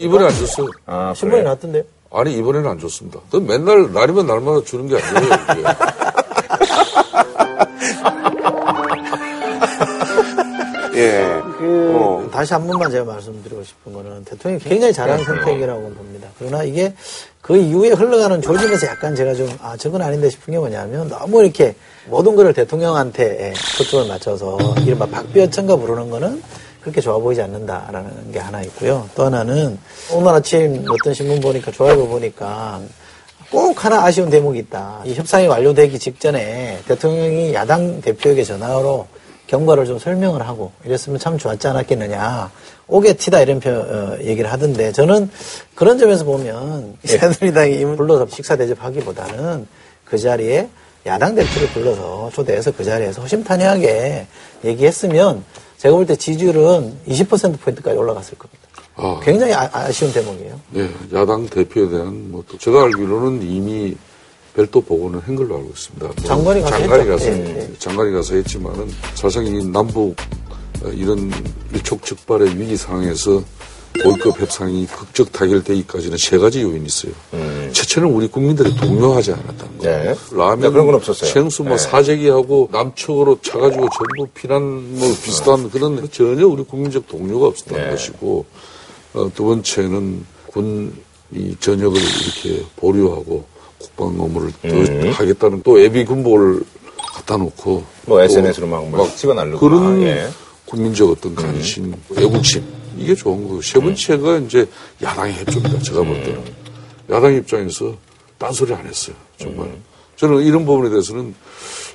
이번에 안 줬어요. 아, 신문에 그래요? 났던데요. 아니, 이번에는 안 줬습니다. 또 맨날, 날이면 날마다 주는 게 아니에요. 예. 그 어. 다시 한 번만 제가 말씀드리고 싶은 거는 대통령이 굉장히 잘한 선택이라고 봅니다. 그러나 이게 그 이후에 흘러가는 조짐에서 약간 제가 좀, 아, 저건 아닌데 싶은 게 뭐냐면 너무 이렇게 모든 거를 대통령한테 초점을 맞춰서 이른바 박비어천가 부르는 거는 그렇게 좋아 보이지 않는다라는 게 하나 있고요. 또 하나는 오늘 아침 어떤 신문 보니까 조합을 보니까 꼭 하나 아쉬운 대목이 있다. 이 협상이 완료되기 직전에 대통령이 야당 대표에게 전화로 경과를 좀 설명을 하고 이랬으면 참 좋았지 않았겠느냐. 오게 티다 이런 표, 어, 얘기를 하던데 저는 그런 점에서 보면 새누리당이 불러서 식사 대접하기보다는 그 자리에 야당 대표를 불러서 초대해서 그 자리에서 호심탄회하게 얘기했으면 제가 볼 때 지지율은 20%포인트까지 올라갔을 겁니다. 아. 굉장히 아, 쉬운 대목이에요. 예, 야당 대표에 대한 뭐또 제가 알기로는 이미 별도 보고는 한 걸로 알고 있습니다. 뭐 장관이 가서 장관이 했죠. 가서 예, 예. 장관이 가서 했지만은 사실상 이 남북 어, 이런 일촉즉발의 위기 상황에서 고위급 협상이 극적 타결되기까지는 세 가지 요인이 있어요. 첫째는 우리 국민들이 동요하지 않았다는 거예요. 네. 라면, 네, 그런 건 없었어요. 생수 뭐 네. 사재기하고 남측으로 차가지고 전부 피난 뭐 비슷한 그런 전혀 우리 국민적 동요가 없었다는 네. 것이고 어, 두 번째는 군 이 전역을 이렇게 보류하고 국방 업무를 더 음. 하겠다는 또 예비 군복을 갖다 놓고 뭐또 SNS로 막, 막 찍어 날르고. 그런 예. 국민적 어떤 관심, 애국심 이게 좋은 거고 세 번째가 이제 야당의 협조입니다. 제가 볼 때는 야당 입장에서 딴소리 안 했어요. 정말 저는 이런 부분에 대해서는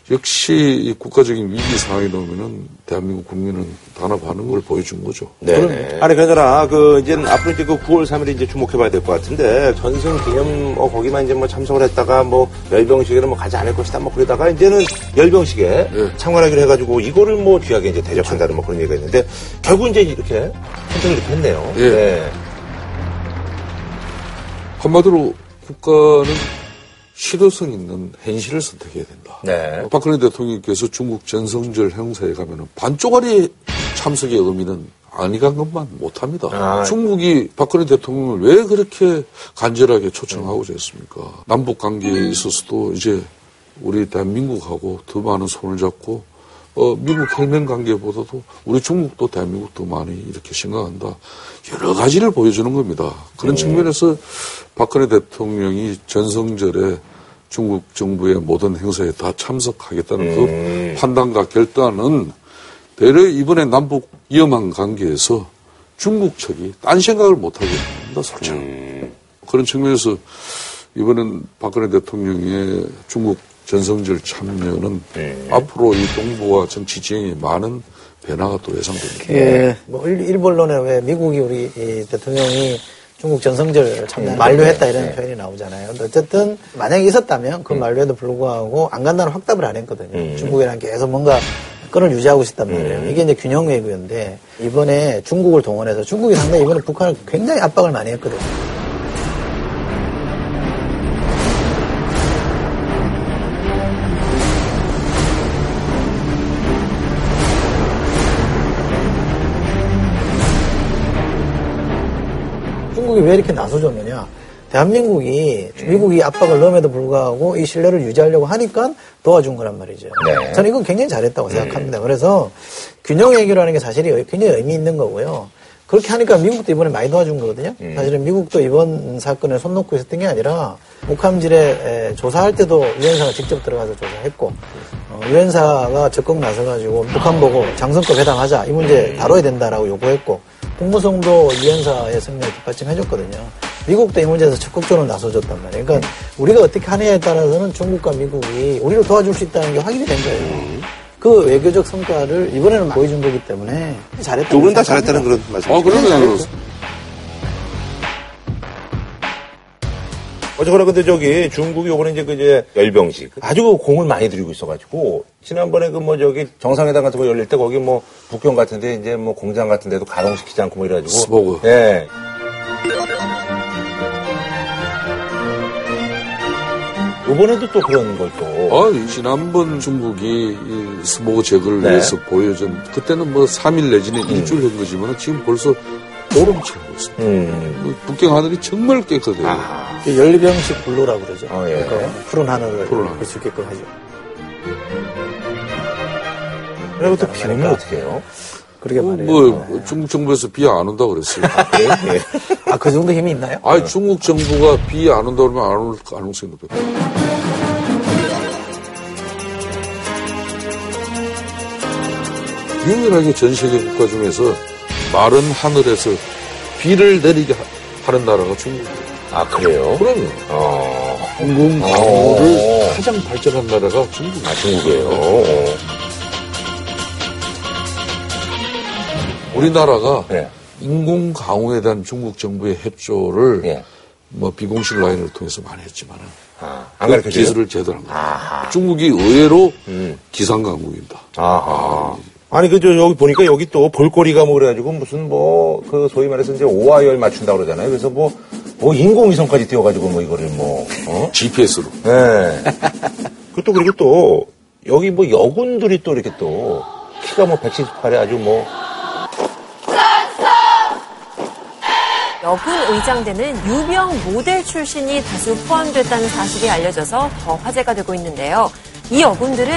역시 이 국가적인 위기 상황이 나오면은 대한민국 국민은 단합하는 걸 보여준 거죠. 네네. 아니, 그러나, 그, 이제 앞으로 이제 그 9월 3일에 이제 주목해봐야 될 것 같은데, 전승 기념, 어, 거기만 이제 뭐 참석을 했다가 뭐, 열병식에는 뭐 가지 않을 것이다, 뭐 그러다가 이제는 열병식에 네. 참관하기로 해가지고 이거를 뭐 귀하게 이제 대접한다는 뭐 그런 얘기가 있는데, 결국 이제 이렇게 선택을 이렇게 했네요. 예. 네. 한마디로 국가는 실효성 있는 현실을 선택해야 된다. 네. 박근혜 대통령께서 중국 전성절 행사에 가면은 반쪽짜리 참석의 의미는 아니 간 것만 못합니다. 아. 중국이 박근혜 대통령을 왜 그렇게 간절하게 초청하고자 했습니까? 남북 관계에 있어서도 이제 우리 대한민국하고 더 많은 손을 잡고 어, 미국 혈맹 관계보다도 우리 중국도 대한민국도 많이 이렇게 생각한다. 여러 가지를 보여주는 겁니다. 그런 네. 측면에서 박근혜 대통령이 전성절에 중국 정부의 모든 행사에 다 참석하겠다는 그 음. 그 판단과 결단은 대려 이번에 남북 위험한 관계에서 중국 측이 딴 생각을 못하게 합니다, 솔직히. 음. 그런 측면에서 이번엔 박근혜 대통령의 중국 전성절 참여는 네. 앞으로 이 동북아 정치 지형에 많은 변화가 또 예상됩니다. 예, 뭐 일본론에 왜 미국이 우리 대통령이 중국 전성절 참여 네. 만료했다 이런 네. 표현이 나오잖아요. 어쨌든 만약에 있었다면 그 음. 만료에도 불구하고 안 간다는 확답을 안 했거든요. 음. 중국이랑 계속 뭔가 끈을 유지하고 싶단 말이에요. 음. 이게 이제 균형 외교인데 이번에 중국을 동원해서 중국이 상당히 이번에 북한을 굉장히 압박을 많이 했거든요. 중국이 왜 이렇게 나서줬느냐. 대한민국이 미국이 압박을 넣음에도 불구하고 이 신뢰를 유지하려고 하니까 도와준 거란 말이죠. 네. 저는 이건 굉장히 잘했다고 생각합니다. 그래서 균형 해결하는 게 사실이 굉장히 의미 있는 거고요. 그렇게 하니까 미국도 이번에 많이 도와준 거거든요. 음. 사실은 미국도 이번 사건에 손 놓고 있었던 게 아니라 목함질에 조사할 때도 유엔사가 직접 들어가서 조사했고 어, 유엔사가 적극 나서가지고 북한 보고 장성급 회담하자 이 문제 다뤄야 된다라고 요구했고 국무성도 유엔사의 성명을 뒷받침해줬거든요. 미국도 이 문제에서 적극적으로 나서줬단 말이에요. 그러니까 우리가 어떻게 하느냐에 따라서는 중국과 미국이 우리를 도와줄 수 있다는 게 확인이 된 거예요. 그 외교적 성과를 이번에는 보여준 거기 때문에 잘했다. 두분 다 잘했다는 그런 말씀. 아, 그러면 어쨌거나 근데 저기 중국이 요번에 이제 그 이제 열병식 아주 공을 많이 들이고 있어가지고 지난번에 그 뭐 저기 정상회담 같은 거 열릴 때 거기 뭐 북경 같은데 이제 뭐 공장 같은 데도 가동시키지 않고 뭐 이래가지고 스모그. 예. 이번에도 또 그런 걸 또. 아, 지난번 중국이 스모그 제거를 네. 위해서 보여준, 그때는 뭐 3일 내지는 음. 일주일 한 거지만 지금 벌써 보름치 하고 있습니다. 음. 그 북경 하늘이 정말 깨끗해요. 아. 열병식 blue라고 그러죠. 어, 예. 그러니까 푸른 하늘을 볼 수 있게끔 하죠. 그리고 또 비오면 어떻게 해요? 그러게 어, 말이에요. 뭐, 네. 중국 정부에서 비 안 온다 그랬어요. 아, 네. 아, 그 정도 힘이 있나요? 아니, 중국 정부가 비 안 온다 그러면 안 올 가능성이 높아요. 유일하게 전 세계 국가 중에서 마른 하늘에서 비를 내리게 하는 나라가 중국이에요. 아, 그래요? 그럼요. 어. 항공 방어를 어. 가장 발전한 나라가 중국. 아, 중국이에요. 어. 우리나라가 네. 인공 강우에 대한 중국 정부의 협조를 네. 뭐 비공식 라인을 통해서 많이 했지만은 아, 안그 기술을 제대로 한 거예요. 중국이 의외로 음. 기상 강국입니다. 아, 아 니 그 저 여기 보니까 여기 또 볼거리가 뭐 그래가지고 무슨 뭐 그 소위 말해서 이제 오화열 맞춘다 그러잖아요. 그래서 뭐, 뭐 인공위성까지 띄워가지고 뭐 이거를 뭐 어? GPS로. 네. 그것도 그리고 또 여기 뭐 여군들이 또 이렇게 또 키가 뭐 178에 아주 뭐 여군 의장대는 유명 모델 출신이 다수 포함됐다는 사실이 알려져서 더 화제가 되고 있는데요. 이 여군들은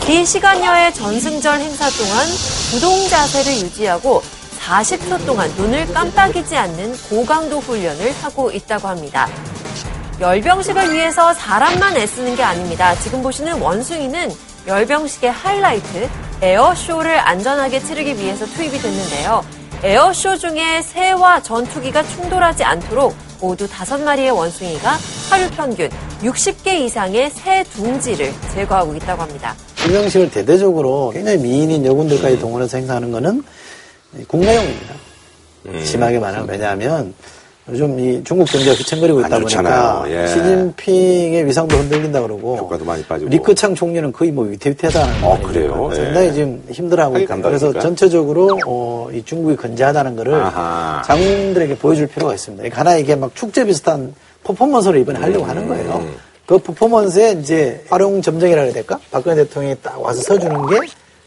기시간여의 전승절 행사 동안 부동 자세를 유지하고 40초 동안 눈을 깜빡이지 않는 고강도 훈련을 하고 있다고 합니다. 열병식을 위해서 사람만 애쓰는 게 아닙니다. 지금 보시는 원숭이는 열병식의 하이라이트, 에어쇼를 안전하게 치르기 위해서 투입이 됐는데요. 에어쇼 중에 새와 전투기가 충돌하지 않도록 모두 다섯 마리의 원숭이가 하루 평균 60개 이상의 새 둥지를 제거하고 있다고 합니다. 일명식을 대대적으로 굉장히 미인인 여군들까지 동원해서 행사하는 것은 국내용입니다. 음. 심하게 말하면 왜냐하면 요즘 이 중국 경제가 휘청거리고 있다 보니까 예. 시진핑의 위상도 흔들린다 그러고 효과도 많이 빠지고 리크창 총리는 거의 뭐 위태위태하다는 어, 그래요? 예. 상당히 지금 힘들어하고 있다. 그래서 전체적으로 어, 이 중국이 건재하다는 거를 아하. 장군들에게 보여줄 필요가 있습니다. 그러니까 하나 이게 막 축제 비슷한 퍼포먼스를 이번에 하려고 음. 하는 거예요. 그 퍼포먼스에 이제 활용 점정이라 해야 될까? 박근혜 대통령이 딱 와서 서주는 게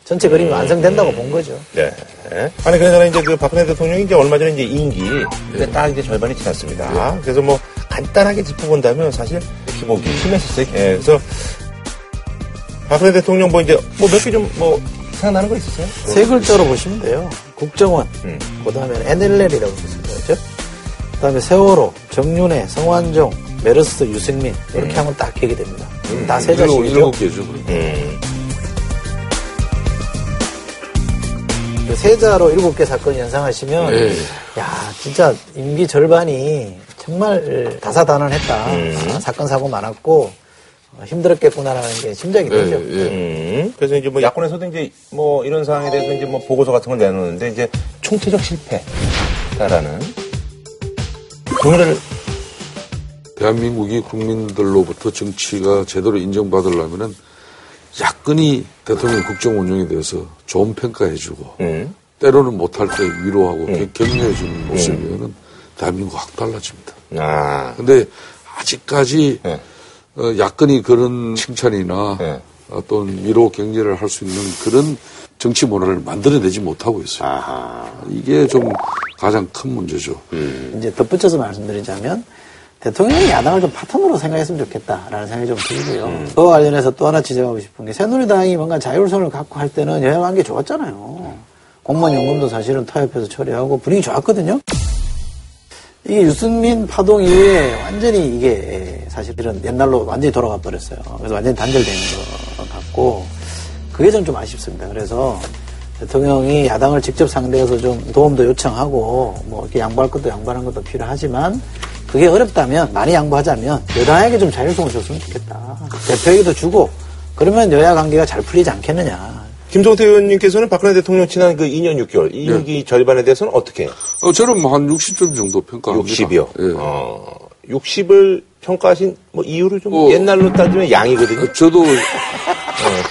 전체 그림이 완성된다고 본 거죠. 네. 아니, 그러나 이제 그 박근혜 대통령이 이제 얼마 전에 이제 임기, 근데 딱 이제 절반이 지났습니다. 그래서 뭐 간단하게 짚어본다면 사실 기복이 심했었어요. 네. 그래서 박근혜 대통령 뭐 이제 뭐 몇 개 좀뭐 생각나는 거 있으세요? 세 글자로 보시면 돼요. 국정원, 음. 그 다음에 NLL이라고 있습니다. 그 다음에 세월호, 정윤회, 성완종, 메르스, 유승민 이렇게 하면 딱 기억이 됩니다. 다세 일곱, 자식이죠. 일곱 개죠. 음. 그 세자로 일곱 개 사건 연상하시면 예. 야 진짜 임기 절반이 정말 다사다난했다. 아, 사건 사고 많았고 어, 힘들었겠구나라는 게 심장이 예, 되죠. 예. 음. 그래서 이제 뭐 야권에서도 이제 뭐 이런 상황에 대해서 이제 뭐 보고서 같은 걸 내놓는데 이제 총체적 실패다라는 동의를 대한민국이 국민들로부터 정치가 제대로 인정받으려면은 야권이 대통령 국정 운영에 대해서 좋은 평가해주고 음. 때로는 못할 때 위로하고 격- 격려해주는 모습이면은 대한민국 확 달라집니다. 아. 근데 아직까지 네. 어, 야권이 그런 칭찬이나 네. 어떤 위로 격려를 할 수 있는 그런 정치 문화를 만들어내지 못하고 있어요. 아하. 이게 좀 가장 큰 문제죠. 이제 덧붙여서 말씀드리자면 대통령이 야당을 좀 파트너로 생각했으면 좋겠다라는 생각이 좀 들고요. 그와 관련해서 또 하나 지적하고 싶은 게 새누리당이 뭔가 자율성을 갖고 할 때는 여야 관 계 좋았잖아요. 공무원 연금도 사실은 타협해서 처리하고 분위기 좋았거든요. 이게 유승민 파동 이후에 완전히 이게 사실은 옛날로 완전히 돌아가 버렸어요. 그래서 완전히 단절된 것 같고 그게 좀 좀 아쉽습니다. 그래서 대통령이 야당을 직접 상대해서 좀 도움도 요청하고 뭐 이렇게 양보할 것도 양보하는 것도 필요하지만 그게 어렵다면 많이 양보하자면 여당에게 좀 자율성을 줬으면 좋겠다. 대표에게도 주고 그러면 여야 관계가 잘 풀리지 않겠느냐. 김성태 의원님께서는 박근혜 대통령 지난 그 2년 6개월 이 임기 절반에 대해서는 어떻게 해요? 어, 저는 뭐 한 60점 정도 평가합니다. 60이요. 예. 어, 60을 평가하신 뭐 이유를 좀 어. 옛날로 따지면 양이거든요. 저도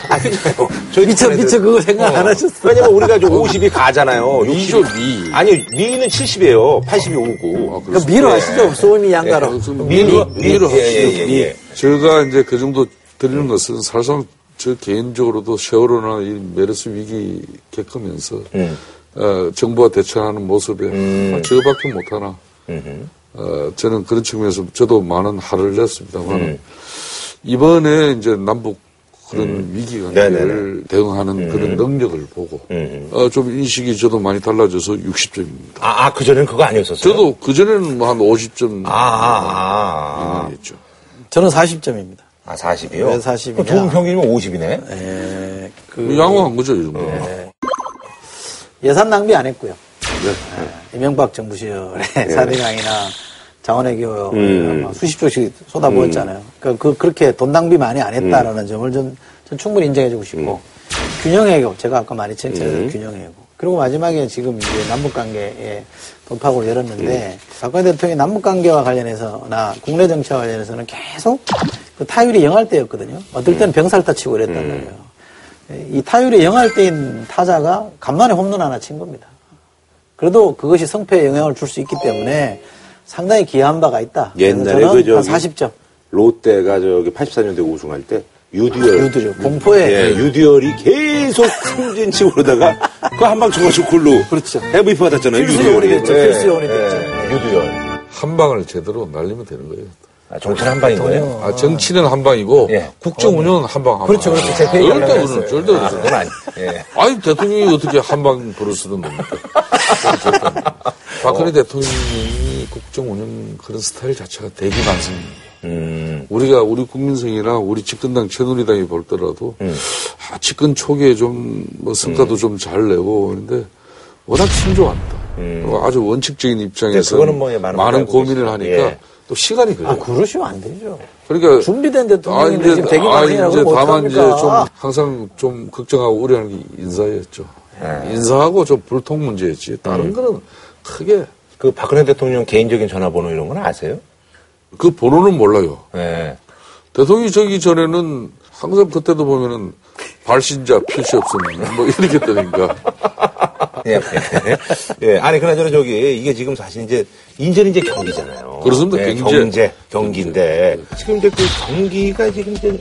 아니잖아요. 저희 미처 미처 그거 생각 안 하셨어요. 왜냐면 우리가 좀 50이 가잖아요. 미죠, 60. 미. 아니, 미는 70이에요. 80이 오고. 아, 그 미로 하시죠. 소음이 양가로. 미로, 미, 미로 예, 하시죠. 예, 예, 예. 제가 이제 그 정도 드리는 것은 사실상 저 개인적으로도 세월호나 이 메르스 위기 겪으면서 음. 어, 정부가 대처하는 모습에 아, 저거밖에 못하나. 어, 저는 그런 측면에서 저도 많은 화를 냈습니다만 음. 이번에 이제 남북 그런 위기 관계를 대응하는 그런 능력을 보고 음. 어, 좀 인식이 저도 많이 달라져서 60점입니다. 아, 아, 그전에는 그거 아니었었어요? 저도 그전에는 뭐 한 50점 아, 아, 아. 했죠. 저는 40점입니다. 아, 40이요? 왜40 이냐? 좋은 평균이면 50이네? 에, 그 양호한 거죠, 이 정도. 예산 낭비 안 했고요. 네. 이명박 정부 시절에 사대강이나 자원의 교육 음. 아마 수십 조씩 쏟아부었잖아요. 그러니까 그, 그렇게 돈 낭비 많이 안 했다라는 음. 점을 좀, 좀 충분히 인정해주고 싶고 균형해고 제가 아까 많이 칭찬해서 음. 균형해고 그리고 마지막에 지금 이제 남북관계에 돌파구를 열었는데 음. 박근혜 대통령이 남북관계와 관련해서나 국내 정치와 관련해서는 계속 그 타율이 영할 때였거든요. 어떨 음. 때는 병살타 치고 그랬단 말이에요. 이 타율이 영할 때인 타자가 간만에 홈런 하나 친 겁니다. 그래도 그것이 성패에 영향을 줄 수 있기 때문에 상당히 기여한 바가 있다. 옛날에 그한 저기 40점. 롯데가 저기 84년대 우승할 때 유두열. 유두열, 공포에. 예, 유두열이 계속 승진 치고 그러다가 그 한방 쳐가지고 골로. 그렇죠. MVP 받았잖아요. 요원이 됐죠, 예, 필수 요원이 됐죠. 예, 유두열. 한 방을 제대로 날리면 되는 거예요. 아, 정치는 한 방인 거예요? 아, 정치는 한 방이고, 예. 국정 운영은 한 방, 한 그렇죠, 방. 그렇죠. 얘기 절대 했어요. 절대 아, 그러는. 그건 아니. 예. 아니, 대통령이 어떻게 한방 벌어쓰는 겁니까? 아닙니다. 박근혜 대통령이 국정 운영 그런 스타일 자체가 되게 반성입니다. 음. 우리가 우리 국민성이나 우리 집권당 새누리당이 볼 때라도 아, 집권 초기에 좀뭐 성과도 좀잘 내고 그런데 워낙 신조합니다. 그리고 아주 원칙적인 입장에서 네, 뭐, 예, 많은 많은 고민을. 하니까 예. 또 시간이 걸려요. 아, 그러시면 안 되죠. 그러니까 준비된 대통령인데 아, 지금 대기 아, 방송이라고 이제 다만 이제? 좀 항상 좀 걱정하고 우려하는 게 인사였죠. 네. 인사하고 좀 불통 문제였지. 다른 거는 크게 그 박근혜 대통령 개인적인 전화번호 이런 건 아세요? 그 번호는 몰라요. 예. 대통령이 저기 전에는 항상 그때도 보면은 발신자 표시 없으면 뭐 이렇게 되니까. 예, 예. 예. 아니, 그나저나 저기, 이게 지금 사실 이제, 인제는 이제 경기잖아요. 그렇습니다. 예, 경제. 경제, 경기인데, 지금 이제 그 경기가 지금 이제,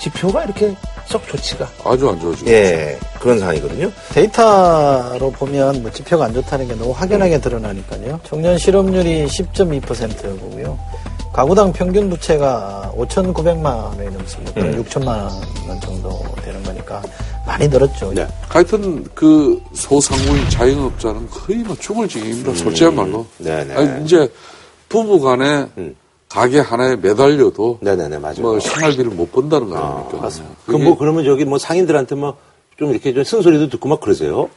지표가 이렇게 썩 좋지가. 아주 안 좋아지고. 예, 그런 상황이거든요. 데이터로 보면 뭐 지표가 안 좋다는 게 너무 확연하게 드러나니까요. 청년 실업률이 10.2%고요. 가구당 평균 부채가 5,900만 원이 넘습니다. 음. 6천만 원 정도 되는 거니까 많이 늘었죠. 네. 하여튼 그 소상공인 자영업자는 거의 뭐 죽을 지경입니다. 음. 솔직한 말로. 네네. 네. 아니, 이제 부부 간에 음. 가게 하나에 매달려도 네네네 맞아요. 뭐 생활비를 못 번다는 거 아닙니까? 아, 맞습니다. 그럼 뭐 그러면 저기 뭐 상인들한테 뭐 좀 이렇게 좀 쓴소리도 듣고 막 그러세요?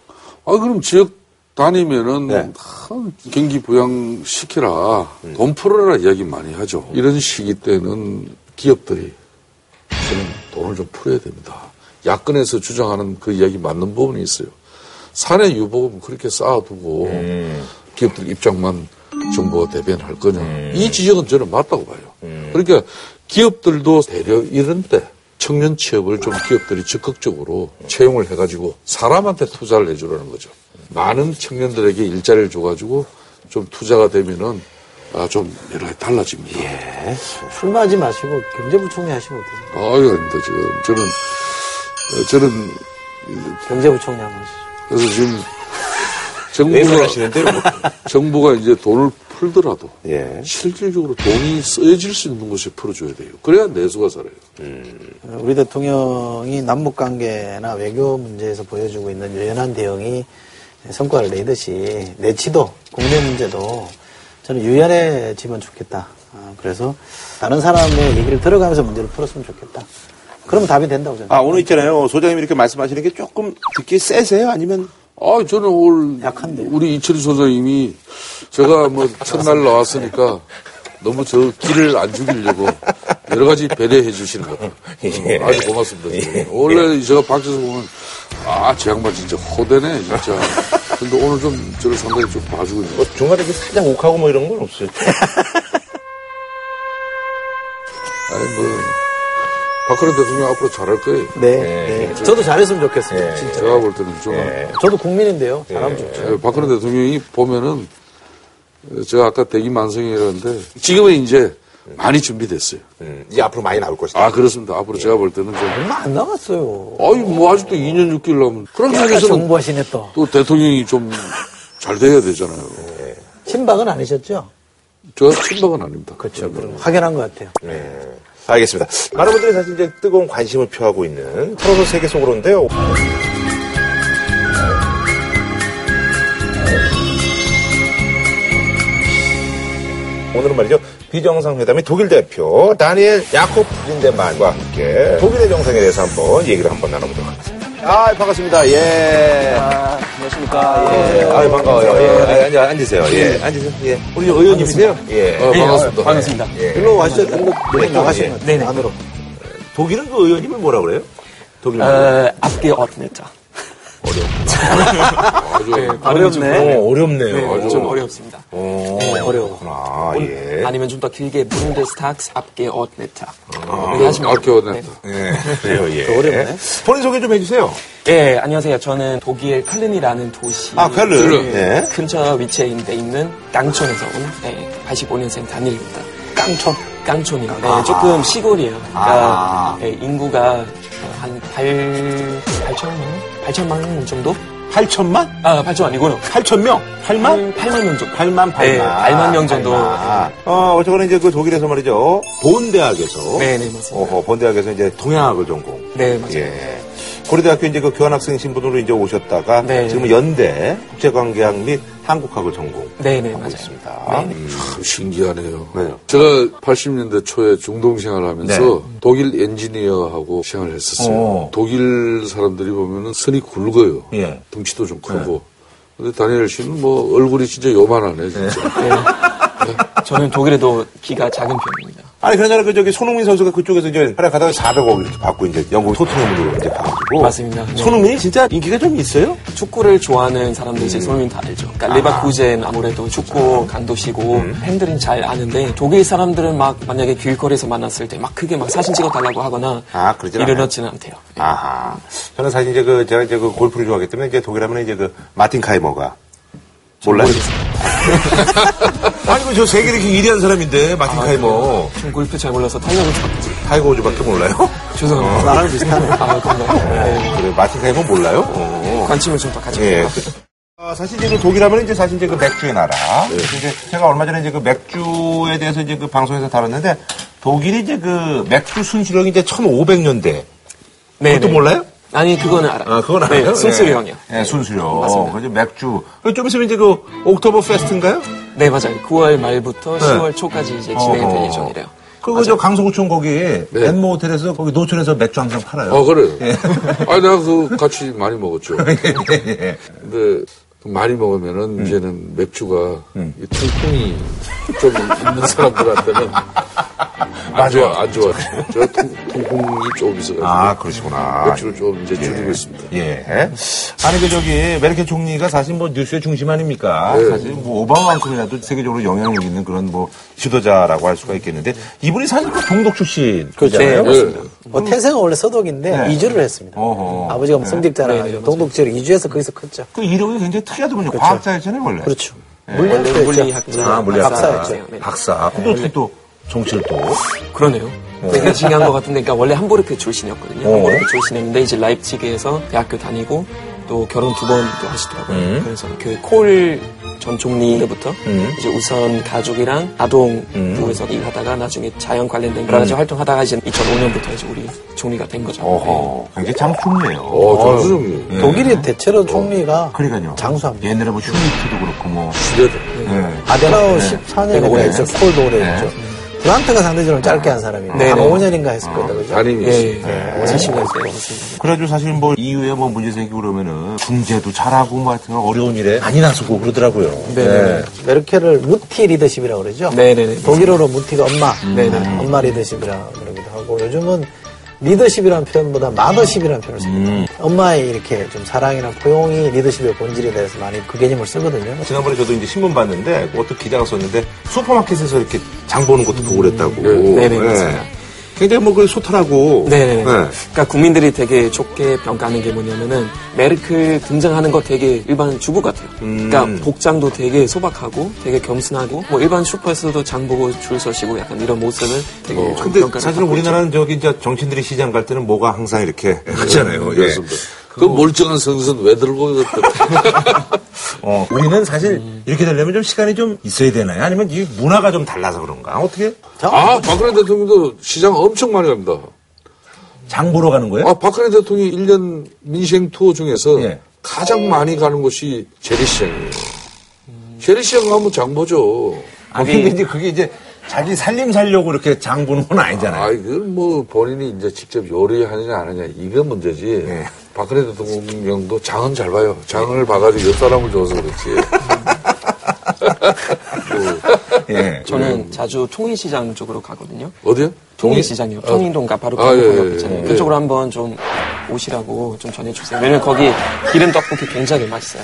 아 그럼 지역 다니면은 네. 경기 부양 시키라 음. 돈 풀어라 이야기 많이 하죠. 이런 시기 때는 기업들이 저는 돈을 좀 풀어야 됩니다. 야권에서 주장하는 그 이야기 맞는 부분이 있어요. 사내 유보금 그렇게 쌓아두고 음. 기업들 입장만 정부가 대변할 거냐. 음. 이 지적은 저는 맞다고 봐요. 음. 그러니까 기업들도 대려 이런 때 청년 취업을 좀 기업들이 적극적으로 채용을 해가지고 사람한테 투자를 해주라는 거죠. 많은 청년들에게 일자리를 줘가지고 좀 투자가 되면은 아, 좀 여러 가지 달라집니다. 예. 술 마지 마시고 경제부총리 하시면 어때요? 아유, 아닙니다. 지금 저는, 저는. 경제부총리 한번 하시죠. 그래서 지금 정부가, 정부가 이제 돈을 풀더라도 예. 실질적으로 돈이 쓰여질 수 있는 곳에 풀어줘야 돼요. 그래야 내수가 살아요. 음. 우리 대통령이 남북 관계나 외교 문제에서 보여주고 있는 유연한 대응이 성과를 내듯이 내치도 국내 문제도 저는 유연해지면 좋겠다. 아, 그래서 다른 사람의 얘기를 들어가면서 문제를 풀었으면 좋겠다. 그러면 답이 된다고 저는. 아 오늘 있잖아요 소장님 이렇게 말씀하시는 게 조금 듣기 세세요 아니면? 아 저는 오늘 약한데 우리 이철희 소장님이 제가 뭐 첫날 나왔으니까 너무 저 길을 안 죽이려고 여러 가지 배려해 주시는 것 같아요. 예. 아주 고맙습니다. 예. 원래 제가 밖에서 보면 아, 제 양반 진짜 호되네, 진짜. 근데 오늘 좀 저를 상당히 좀 봐주고 있는 뭐 중간에 살짝 욱하고 뭐 이런 건 없어요. 아니, 뭐. 박근혜 대통령 앞으로 잘할 거예요. 네. 네. 네. 저도 잘했으면 좋겠어요. 네. 진짜. 제가 볼 때는 좀. 네. 저도 국민인데요. 잘하면 좋죠. 네, 박근혜 대통령이 보면은 제가 아까 대기 만성이라는데 지금은 이제 많이 준비됐어요. 음, 이제 앞으로 많이 나올 것이다. 아, 그렇습니다. 앞으로 제가 볼 때는 좀. 얼마 안 남았어요. 아니, 뭐, 아직도 2년 6개월 남은. 그런 면에서 정부하시네 또. 또 대통령이 좀 잘 돼야 되잖아요. 네. 친박은 아니셨죠? 저 친박은 아닙니다. 그렇죠. 네. 확연한 것 같아요. 네. 알겠습니다. 많은 분들이 사실 이제 뜨거운 관심을 표하고 있는 털어서 세계 속으로인데요. 오늘은 말이죠. 비정상회담의 독일 대표 다니엘 야코프 린데만과 함께 독일의 정상에 대해서 한번 얘기를 한번 나눠보도록 하겠습니다. 아, 반갑습니다. 예. 아, 안녕하십니까. 예. 아, 반가워요. 예. 앉아, 앉으세요. 예. 앉으세요. 예. 우리 의원님이세요? 예. 어, 반갑습니다. 반갑습니다. 예. 일로 와시죠. 일로 나가시면. 네네. 안으로. 독일은 그 의원님을 뭐라 그래요? 독일. 어, 앞뒤 어트네자. 네, 어렵네. 어, 어렵네요. 네, 좀 어렵습니다. 오, 네, 어려워. 예. 아니면 좀 더 길게 문데스탁스 앞게. 아, 하시면 앞게 엇네타. 네. 그래요, 예. 어렵네. 본인 소개 좀 해주세요. 예, 안녕하세요. 저는 독일 칼른이라는 도시. 아, 칼른. 네. 근처 위치에 있는 깡촌에서 온 네, 85년생 다니엘입니다. 깡촌? 깡촌이요. 네, 아. 조금 시골이에요. 그러니까 아. 네, 인구가 한 8, 8천 명? 8천만 명 정도? 8천만? 아, 8천 아니고요. 8천 명? 8만? 8, 만명 정도. 8만, 8만. 네, 8만 명 정도. 8만. 어, 어쨌거나 이제 그 독일에서 말이죠. 본대학에서. 네, 네, 맞습니다. 어허, 본대학에서 이제 동양학을 전공. 네, 맞습니다. 예. 고려대학교 이제 그 교환학생 신분으로 이제 오셨다가 네. 지금 연대 국제관계학 및 한국학을 전공. 네네, 하고 맞아요. 있습니다. 네네. 음, 참 신기하네요. 왜요? 제가 80년대 초에 중동 생활을 하면서 네. 독일 엔지니어하고 생활을 했었어요. 오. 독일 사람들이 보면은 선이 굵어요. 예. 덩치도 좀 크고. 네. 근데 다니엘 씨는 뭐 얼굴이 진짜 요만하네, 진짜. 네. 네. 저는 독일에도 키가 작은 편입니다. 아니, 그러잖아, 그, 저기, 손흥민 선수가 그쪽에서 이제, 하나 가다가 400억 이렇게 받고, 이제, 영국 토트넘으로 이제 가가지고. 맞습니다. 네. 손흥민이 진짜 인기가 좀 있어요? 축구를 좋아하는 사람들이 음. 손흥민 다 알죠. 그러니까 아. 레버쿠젠 아무래도 축구 강도시고, 음. 팬들은 잘 아는데, 독일 사람들은 막, 만약에 길거리에서 만났을 때 막 크게 막 사진 찍어달라고 하거나, 아, 이르지는 않대요. 네. 아하. 저는 사실 이제 그, 제가 이제 그 골프를 좋아하기 때문에, 이제 독일 하면 이제 그, 마틴 카이머가. 몰라요? 아니, 그저 세계 이렇게 1위 한 사람인데, 마틴 아, 카이머. 전 골프 잘 몰라서 타이거를 잡지. 타이거 우즈밖에 몰라요? 죄송합니다. 어. 나랑 비슷하네. 아, 그런가요? 네. 그래, 마틴 카이머 몰라요? 어. 관심을 좀더 가지고. 예. 아, 사실 이제 그 독일하면 이제 사실 이제 그 맥주의 나라. 네. 이제 제가 얼마 전에 이제 그 맥주에 대해서 이제 그 방송에서 다뤘는데 독일이 이제 그 맥주 순수령이 이제 1500년대. 네. 그것도 네. 몰라요? 아니 그거는 알아. 아 그건 알아요. 네, 순수령이요. 네, 네 순수령. 맞습니다. 그죠 맥주. 좀 있으면 이제 그 옥토버 페스트인가요? 네 맞아요. 9월 말부터 네. 10월 초까지 이제 진행이 될 예정이래요. 그거 저 강서구청 거기 네. 앤모 호텔에서 거기 노천에서 맥주 항상 팔아요. 아 그래요. 예. 아 내가 그 같이 많이 먹었죠. 예. 근데 많이 먹으면은 음. 이제는 맥주가 음. 이 통풍이 좀 있는 사람들한테는 안 좋아, 안 좋아. 저 통, 통풍이 좀 있어가지고. 아, 그러시구나. 맥주를 좀 이제 줄이고 예. 있습니다. 예. 아니, 그, 저기, 메르켈 총리가 사실 뭐 뉴스의 중심 아닙니까? 네. 사실 뭐 오바마만큼이라도 세계적으로 영향력 있는 그런 뭐 지도자라고 할 수가 있겠는데 이분이 사실 그 동독 출신. 그렇잖아요. 네. 네. 뭐 태생은 원래 서독인데 네. 이주를 했습니다. 어허. 아버지가 뭐 성직자라 가지고 동독 지역을 이주해서 거기서 컸죠. 그 이력이 굉장히 특이하더군요. 그렇죠. 과학자였잖아요, 원래. 그렇죠. 네. 물리학자. 물리학자. 아, 물리학자. 박사였죠. 박사. 근데 어떻게 또 정치를 또. 그러네요. 되게 중요한 것 같은데, 그러니까 원래 함부르크 출신이었거든요. 어. 함부르크 출신이었는데 이제 라이프치기에서 대학교 다니고 또 결혼 두 번도 하시더라고요. 음. 그래서 그 콜 전 총리 때부터 음. 이제 우선 가족이랑 아동 음. 부에서 일하다가 나중에 자연 관련된 여러 가지 음. 활동하다가 이제 2005년부터 이제 우리 총리가 된 거죠. 어허, 네. 굉장히 장총리예요. 어, 장수 네. 독일이 대체로 어. 총리가 그러니까요. 장수합니다. 옛날에 뭐 슈미트도 그렇고 뭐 네. 네. 아데나우 14년에 오래 했죠. 콜도 오래 했죠. 브란트가 상대적으로 짧게 한 사람이에요. 네. 한 5년인가 했을 거다, 그죠? 아니, 예, 예. 40년 그래가지고 사실 뭐 이후에 뭐 문제 생기고 그러면은 중재도 잘하고 뭐 하여튼 어려운 일에 많이 나서고 그러더라고요. 네. 네. 메르켈을 무티 리더십이라고 그러죠? 네네. 독일어로 무티가 엄마. 네네. 엄마 리더십이라고 그러기도 하고 요즘은 리더십이라는 표현보다 마더십이라는 표현을 씁니다. 음. 엄마의 이렇게 좀 사랑이나 포용이 리더십의 본질에 대해서 많이 그 개념을 쓰거든요. 지난번에 저도 이제 신문 봤는데 어떤 기자가 썼는데 슈퍼마켓에서 이렇게 장 보는 것도 보고 그랬다고. 네, 네, 네. 굉장히 뭐그 소탈하고. 네네. 네. 그러니까 국민들이 되게 좋게 평가하는 게 뭐냐면은 메르클 등장하는 거 되게 일반 주부 같아요. 음. 그러니까 복장도 되게 소박하고 되게 겸손하고 뭐 일반 슈퍼에서도 장 보고 줄 서시고 약간 이런 모습을 되게 어, 근데 사실은 우리나라는 저기 이제 정치인들이 시장 갈 때는 뭐가 항상 이렇게 하잖아요. 네, 예. 그 멀쩡한 선수는 왜 들고 어, 우리는 사실 음. 이렇게 되려면 좀 시간이 좀 있어야 되나요? 아니면 이 문화가 좀 달라서 그런가? 어떻게? 아, 박근혜 대통령도 시장 엄청 많이 갑니다. 장 보러 가는 거예요? 아, 박근혜 대통령이 1년 민생 투어 중에서 예. 가장 많이 가는 곳이 재래시장이에요. 음. 재래시장 가면 장 보죠. 아니, 근데 이제 그게 이제 자기 살림 살려고 이렇게 장 보는 건 아니잖아요. 아, 이건 뭐 본인이 이제 직접 요리하느냐 안 하느냐 이거 문제지. 네. 박근혜 대통령도 장은 잘 봐요. 장을 봐가지고 옆 사람을 줘서 그렇지. 뭐, 예. 저는 자주 통인시장 쪽으로 가거든요. 어디요? 통인시장이요. 어. 통인동가 바로 아, 예, 예, 예, 그쪽으로 한번 좀 오시라고 좀 전해주세요. 왜냐면 거기 기름 떡볶이 굉장히 맛있어요.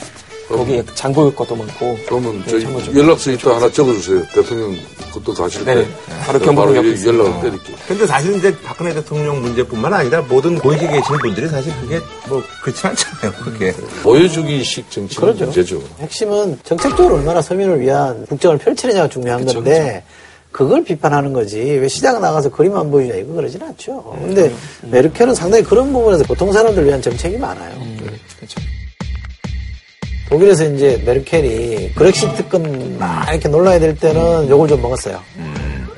거기에 장볼 것도 많고. 그러면 네, 저희 연락처 있다 하나 적어주세요. 대통령 그것도 가실 때. 네. 바로 경북 옆에 연락을 드릴게요. 근데 사실 이제 박근혜 대통령 문제뿐만 아니라 모든 고위직에 계시는 분들이 사실 그게 뭐 그렇지 않잖아요. 그게. 보여주기식 정치 그렇죠. 문제죠. 핵심은 정책적으로 얼마나 서민을 위한 국정을 펼치느냐가 중요한 그쵸, 건데 그쵸. 그걸 비판하는 거지. 왜 시장 나가서 그림만 보여주냐 이거 그러진 않죠. 근데 음. 메르켈은 상당히 그런 부분에서 보통 사람들 위한 정책이 많아요. 음. 그렇죠. 독일에서 이제 메르켈이 브렉시트 특권 막 이렇게 놀라야 될 때는 욕을 좀 먹었어요.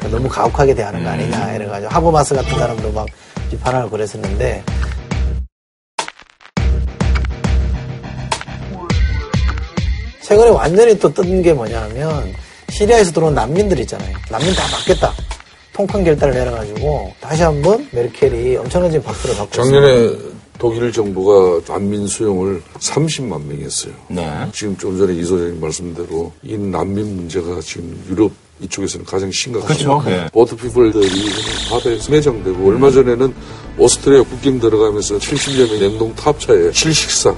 너무 가혹하게 대하는 거 아니냐 이래가지고 하버마스 같은 사람도 막 비판하고 그랬었는데 최근에 완전히 또 뜬 게 뭐냐면 시리아에서 들어온 난민들 있잖아요. 난민 다 받겠다. 통큰 결단을 내려가지고 다시 한번 메르켈이 엄청난 박수를 받고 작년에 있습니다. 독일 정부가 난민 수용을 30만 명이 했어요. 네. 지금 좀 전에 이 소장님 말씀대로 이 난민 문제가 지금 유럽 이쪽에서는 가장 심각하죠. 그렇죠. 네. 보트피플들이 바다에서 매장되고 얼마 전에는 오스트리아 국경 들어가면서 70여 명 냉동 탑차에 실식사.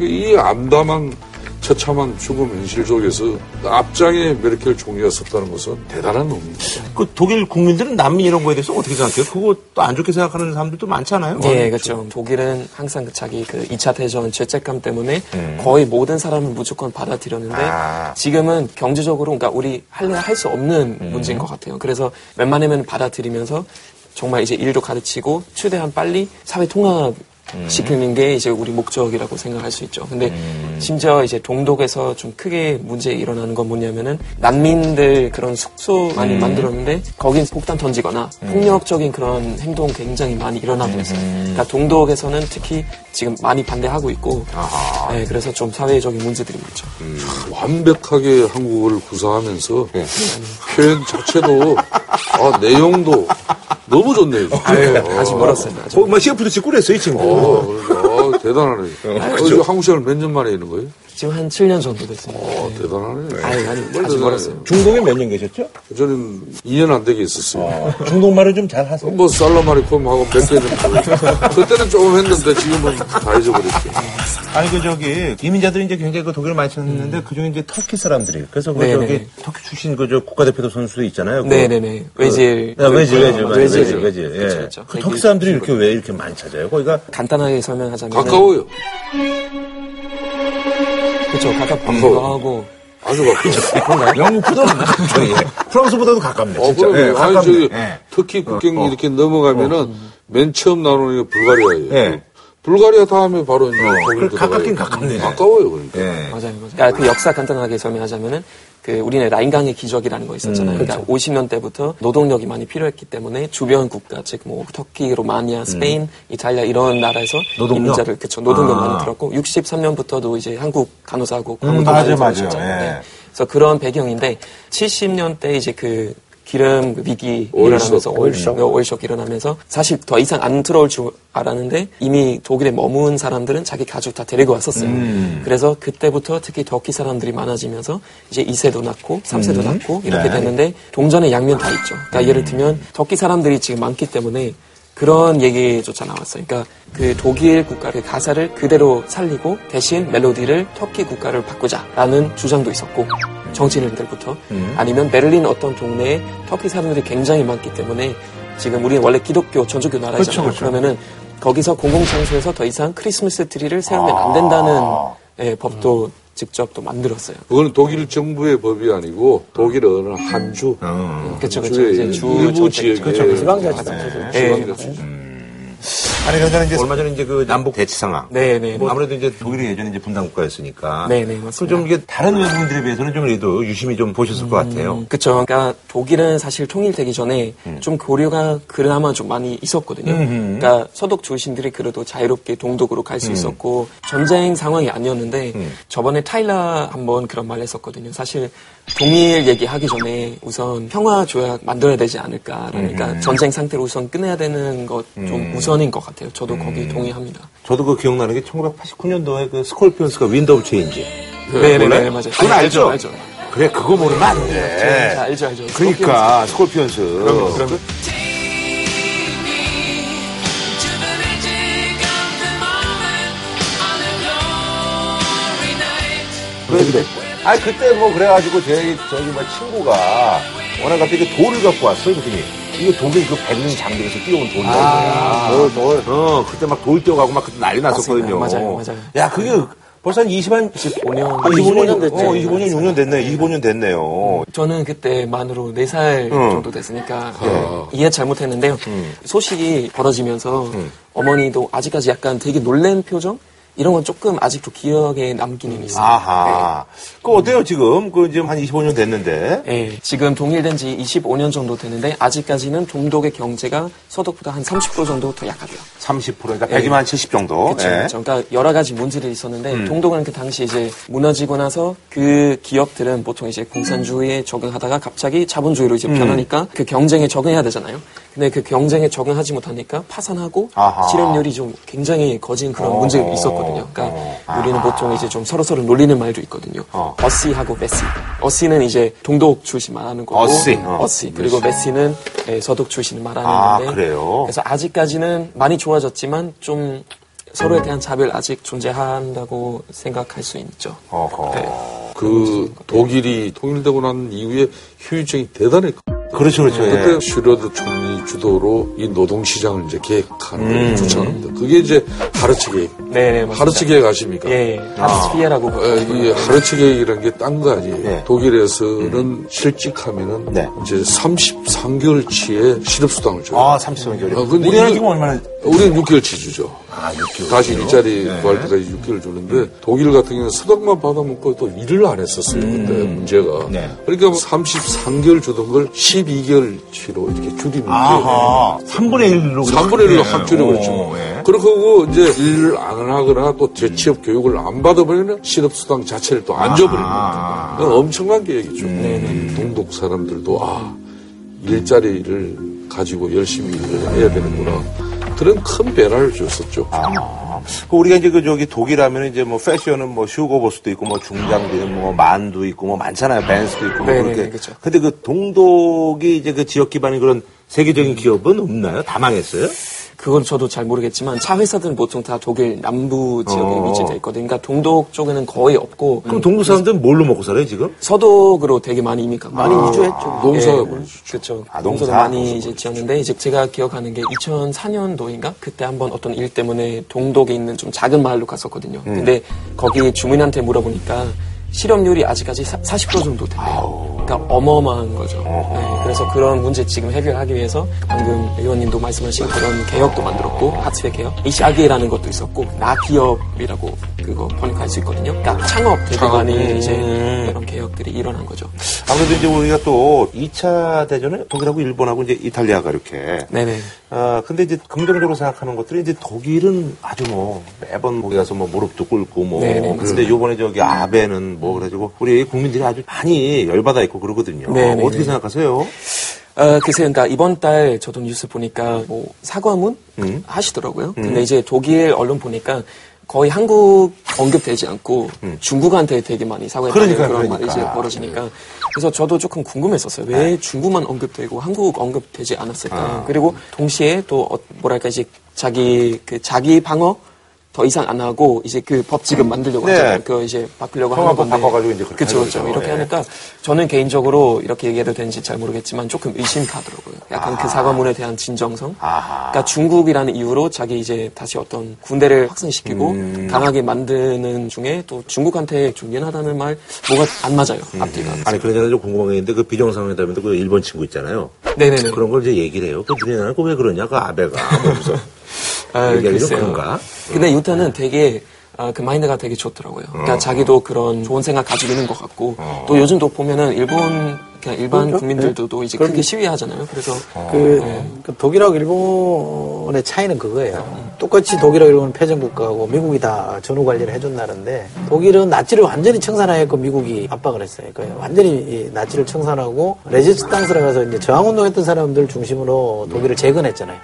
이 암담한 처참한 죽음 현실 속에서 앞장에 메르켈 총리가 섰다는 것은 대단한 놈입니다. 그 독일 국민들은 난민 이런 거에 대해서 어떻게 생각해요? 그거 또 안 좋게 생각하는 사람들도 많잖아요. 네, 그렇죠. 독일은 항상 그 자기 그 2차 대전 죄책감 때문에 음. 거의 모든 사람을 무조건 받아들였는데 아. 지금은 경제적으로 그러니까 우리 할래 할 수 없는 음. 문제인 것 같아요. 그래서 웬만하면 받아들이면서 정말 이제 일도 가르치고 최대한 빨리 사회 통합 시키는 게 이제 우리 목적이라고 생각할 수 있죠. 근데 심지어 이제 동독에서 좀 크게 문제 일어나는 건 뭐냐면은 난민들 그런 숙소 많이 만들었는데 거긴 폭탄 던지거나 폭력적인 그런 행동 굉장히 많이 일어나고 있어요. 그러니까 동독에서는 특히 지금 많이 반대하고 있고, 네, 그래서 좀 사회적인 문제들이 많죠. 완벽하게 한국어를 구사하면서 표현 자체도 아, 내용도 너무 좋네요. 아유, 아직 멀었습니다. 아직 어, 뭐 CF도 찍고 그랬어요, 이 친구. 어, 그러니까, 아, 대단하네. 어, 이거 한국 시간을 몇 년 만에 있는 거예요? 지금 한 7년 정도 됐습니다. 어, 대단하네. 아유, 아니, 뭘 아직. 멀었어요. 중동에 몇 년 계셨죠? 저는 2년 안 되게 있었어요. 중동말을 좀 잘 하세요? 뭐 살라마리콤 하고 몇개 정도. 그때는 조금 했는데 지금은 다 잊어버렸죠. 아니 그 저기 이민자들이 이제 굉장히 그 독일을 많이 찾는데 그 중에 이제 터키 사람들이 그래서 그 네네. 저기 터키 출신 그저 국가대표도 선수도 있잖아요. 그 네네네. 외질. 네, 외질, 외질. 외질. 외질, 외질. 예. 그쵸, 그쵸. 그 터키 사람들이 이렇게 왜 이렇게 많이 찾아요? 거기가 간단하게 설명하자면. 가까워요. 그쵸, 가깝기도 하고. 아주 가까워요. 영국보다 저기 프랑스보다도 가깝네. 어, 진짜. 예, 아니, 가깝네. 저기, 예. 터키 국경이 이렇게 넘어가면은 맨 처음 나오는 게 불가리아예요. 예. 불가리아 다음에 바로 이제 독일 그 가깝긴. 가깝네. 가까워요, 그러니까. 예. 맞아요, 맞아요. 그러니까 그 역사 간단하게 설명하자면은 그 우리는 라인강의 기적이라는 거 있었잖아요. 그러니까 50년 대부터 노동력이 많이 필요했기 때문에 주변 국가, 즉 뭐 터키, 로마니아, 스페인, 이탈리아 이런 나라에서 노동력? 이민자를 그쵸 노동력 아. 많이 들었고 63년부터도 이제 한국 간호사고 음, 맞아요. 들어오셨죠. 예. 네. 그래서 그런 배경인데 70년대 이제 그 기름 위기 오일 일어나면서 쇼크. 오일 쇼크, 오일 쇼크 일어나면서 사실 더 이상 안 들어올 줄 알았는데 이미 독일에 머문 사람들은 자기 가족 다 데리고 왔었어요. 그래서 그때부터 특히 터키 사람들이 많아지면서 이제 2세도 낳고 3세도 낳고 이렇게 네. 되는데 동전의 양면 다 있죠. 그러니까 예를 들면 터키 사람들이 지금 많기 때문에 그런 얘기조차 나왔어요. 그러니까 그 독일 국가의 가사를 그대로 살리고 대신 멜로디를 터키 국가를 바꾸자라는 주장도 있었고 정치인들부터 아니면 베를린 어떤 동네에 터키 사람들이 굉장히 많기 때문에 지금 우리는 원래 기독교 천주교 나라잖아요. 그쵸, 그쵸. 러면은 거기서 공공장소에서 더 이상 크리스마스 트리를 세우면 안 된다는 예, 법도 직접 또 만들었어요. 그거는 독일 정부의 법이 아니고 독일 어느 한 주. 그쵸, 그쵸. 주의 이제 주 일부. 지역에. 그쵸, 지방자치단 예, 지방자치. 아니 그러니까 이제 얼마 전에 이제 그 남북 대치 상황. 네, 네. 뭐 아무래도 이제 독일이 예전에 이제 분단 국가였으니까. 네, 네. 그좀 이게 다른 외국인들에 비해서는 좀 그래도 유심히 좀 보셨을 것 같아요. 그쵸. 그러니까 독일은 사실 통일되기 전에 음. 좀 교류가 그나마 좀 많이 있었거든요. 그러니까 서독 출신들이 그래도 자유롭게 동독으로 갈 음. 수 있었고 전쟁 상황이 아니었는데 저번에 타일러 한번 그런 말 했었거든요. 사실 통일 얘기하기 전에 우선 평화 조약 만들어야 되지 않을까. 그러니까 음. 전쟁 상태로 우선 끝내야 되는 것 좀 우선인 것 같아요. 저도 음. 거기 동의합니다. 저도 그 기억나는 게 1989년도에 그 스콜피언스가 of Change. 네 네네 몰라요? 맞아요. 그건 알죠? 알죠. 그래 그거 모르면 안 돼. 자, 알죠 알죠. 그러니까 스콜피언스. 그럼 그럼 그런데 아 그때 뭐 그래가지고 제 저기 뭐 친구가 워낙 갑자기 그 돌을 갖고 왔어요 그랬더니 이거 독일 그 베를린 장벽에서 떼어온 돌이야 아, 돌, 돌. 어 그때 막 돌 떼어가고 막 그때 난리 났었거든요. 맞아요, 맞아요. 야 그게 벌써 한 20, 한 25년 25년 됐죠. 어, 25년 6년 됐네 25년 됐네요 저는 그때 만으로 4살 응. 정도 됐으니까 이해 잘못했는데요. 소식이 벌어지면서 어머니도 아직까지 약간 되게 놀란 표정? 이런 건 조금 아직도 기억에 남기는 있어요. 아하 그 어때요 지금 그 지금 한 25년 됐는데 예, 지금 동일된 지 25년 정도 되는데 아직까지는 동독의 경제가 서독보다 한 30% 정도 더 약하대요. 30% 그러니까 100이면 한70 정도 그렇죠. 예. 그렇죠. 그러니까 여러 가지 문제들이 있었는데 동독은 그 당시 이제 무너지고 나서 그 기업들은 보통 이제 공산주의에 적응하다가 갑자기 자본주의로 이제 변하니까 그 경쟁에 적응해야 되잖아요. 근데 그 경쟁에 적응하지 못하니까 파산하고 아하. 실업률이 좀 굉장히 거진 그런 문제가 있었거든요. 그러니까 우리는 보통 이제 좀 서로 서로 놀리는 말도 있거든요. 어. 어시하고 메시. 어시는 이제 동독 출신 말하는 거고 어시, 어. 어시. 그리고 메시는 예, 서독 출신을 말하는 아, 건데 그래요? 그래서 아직까지는 많이 좋아졌지만 좀 서로에 대한 차별 아직 존재한다고 생각할 수 있죠. 어허. 네. 그 독일이 통일되고 난 이후에 효율성이 대단했고 그렇죠 그렇죠 예. 그때 슈뢰더 총리 주도로 이 노동시장을 이제 개혁하는 음. 걸 주창합니다. 그게 이제 하르츠 개혁. 네, 네, 맞습니다. 하르츠 개혁 아십니까? 예, 예. 하르츠 피에라고 어, 이 하르츠 개혁이라는 게 딴 거 아니에요. 네. 독일에서는 실직하면은 네. 이제 33개월치의 실업수당을 줘요. 아 30년 결이 아, 근데 우리나라 지금 얼마나 우리는 6개월 지주죠. 아, 6개월. 다시 일자리 구할 때까지 6개월 주는데 독일 같은 경우는 서당만 받아먹고 또 일을 안 했었어요. 그때 문제가. 네. 그러니까 33개월 주던 걸 12개월 치로 이렇게 줄이는 게 아하. 3분의 1로. 3분의 1로 확 줄여버렸죠. 예. 그렇게 하고 이제 일을 안 하거나 또 재취업 교육을 안 받아버리면 실업수당 자체를 또 안 줘버리는 아. 거예요. 엄청난 계획이죠. 동독 사람들도 아 일자리를 가지고 열심히 일을 해야 되는구나. 그런 큰 변화를 줬었죠. 그 우리가 이제 그 저기 독일 하면 이제 뭐 패션은 뭐 슈거보스도 있고 뭐 중장비는 뭐 만도 있고 뭐 많잖아요. 벤스도 있고 뭐 네네, 그렇게. 그쵸. 근데 그 동독이 이제 그 지역 기반의 그런 세계적인 기업은 없나요? 다 망했어요? 그건 저도 잘 모르겠지만 차 회사들은 보통 다 독일 남부 지역에 어. 위치돼 있거든요. 그러니까 동독 쪽에는 거의 없고 그럼 동독 사람들은 뭘로 먹고 살아요 지금? 서독으로 되게 많이 이민 간 많이 거예요. 이주했죠. 농사 예, 뭐 그렇죠. 아, 농사도 농사? 많이 이제 지었는데 이제 제가 기억하는 게 2004년도인가 그때 한번 어떤 일 때문에 동독에 있는 좀 작은 마을로 갔었거든요. 음. 근데 거기 주민한테 물어보니까 실업률이 아직까지 40% 정도 된대요. 그러니까 어마어마한 거죠. 네, 그래서 그런 문제 지금 해결하기 위해서 방금 의원님도 말씀하신 그런 개혁도 만들었고 하트의 개혁, 이샤기라는 것도 있었고 나기업이라고 그거 번역할 수 있거든요. 그러니까 창업 창업. 많이 이제 음. 그런 개혁들이 일어난 거죠. 아무래도 이제 우리가 또 2차 대전에 독일하고 일본하고 이제 이탈리아가 이렇게. 네네. 아, 근데 이제 긍정적으로 생각하는 것들이 이제 독일은 아주 뭐 매번 거기 가서 뭐 무릎도 꿇고 뭐. 네네, 근데 요번에 저기 아베는 뭐 그래가지고 우리 국민들이 아주 많이 열받아 있고 그러거든요. 네네네. 어떻게 생각하세요? 어, 글쎄요, 그러니까 이번 달 저도 뉴스 보니까 뭐 사과문 음. 하시더라고요. 근데 이제 독일 언론 보니까 거의 한국 언급되지 않고 중국한테 되게 많이 음. 그러니까요, 그런 말이 그러니까. 이제 벌어지니까 그래서 저도 조금 궁금했었어요. 왜 중국만 언급되고 한국 언급되지 않았을까? 아. 그리고 동시에 또 어, 뭐랄까 이제 자기 그 자기 방어 더 이상 안 하고 이제 그 법 지금 만들려고 네. 하잖아요. 그거 이제 바꾸려고 하는 건데. 바꿔가지고 이제 그렇게 그쵸, 그쵸. 이렇게 예. 하니까 저는 개인적으로 이렇게 얘기해도 되는지 잘 모르겠지만 조금 의심 가더라고요. 약간 그 사과문에 대한 진정성. 아하. 그러니까 중국이라는 이유로 자기 이제 다시 어떤 군대를 확산시키고 음. 강하게 만드는 중에 또 중국한테 좀 미안하다는 말 뭐가 안 맞아요. 앞뒤가. 아니, 그러잖아 좀 궁금한 게 있는데 그 비정상회담에도 그 일본 친구 있잖아요. 네네네. 그런 걸 이제 얘기를 해요. 그 니네는 그왜 그러냐? 그 아베가. 아. 그런가? 근데 유타는 되게 아, 그 마인드가 되게 좋더라고요. 그러니까 어. 자기도 그런 좋은 생각 가지고 있는 것 같고 또 요즘도 보면은 일본 그냥 일반 그렇죠. 국민들도 이제 크게 시위하잖아요. 그래서 그, 그 독일하고 일본의 차이는 그거예요. 똑같이 독일하고 일본은 패전 국가고 미국이 다 전후 관리를 해준 나라인데 독일은 나치를 완전히 청산하였고 미국이 압박을 했어요. 그러니까 완전히 이 나치를 청산하고 레지스탕스라 가서 이제 저항 운동했던 사람들 중심으로 독일을 재건했잖아요.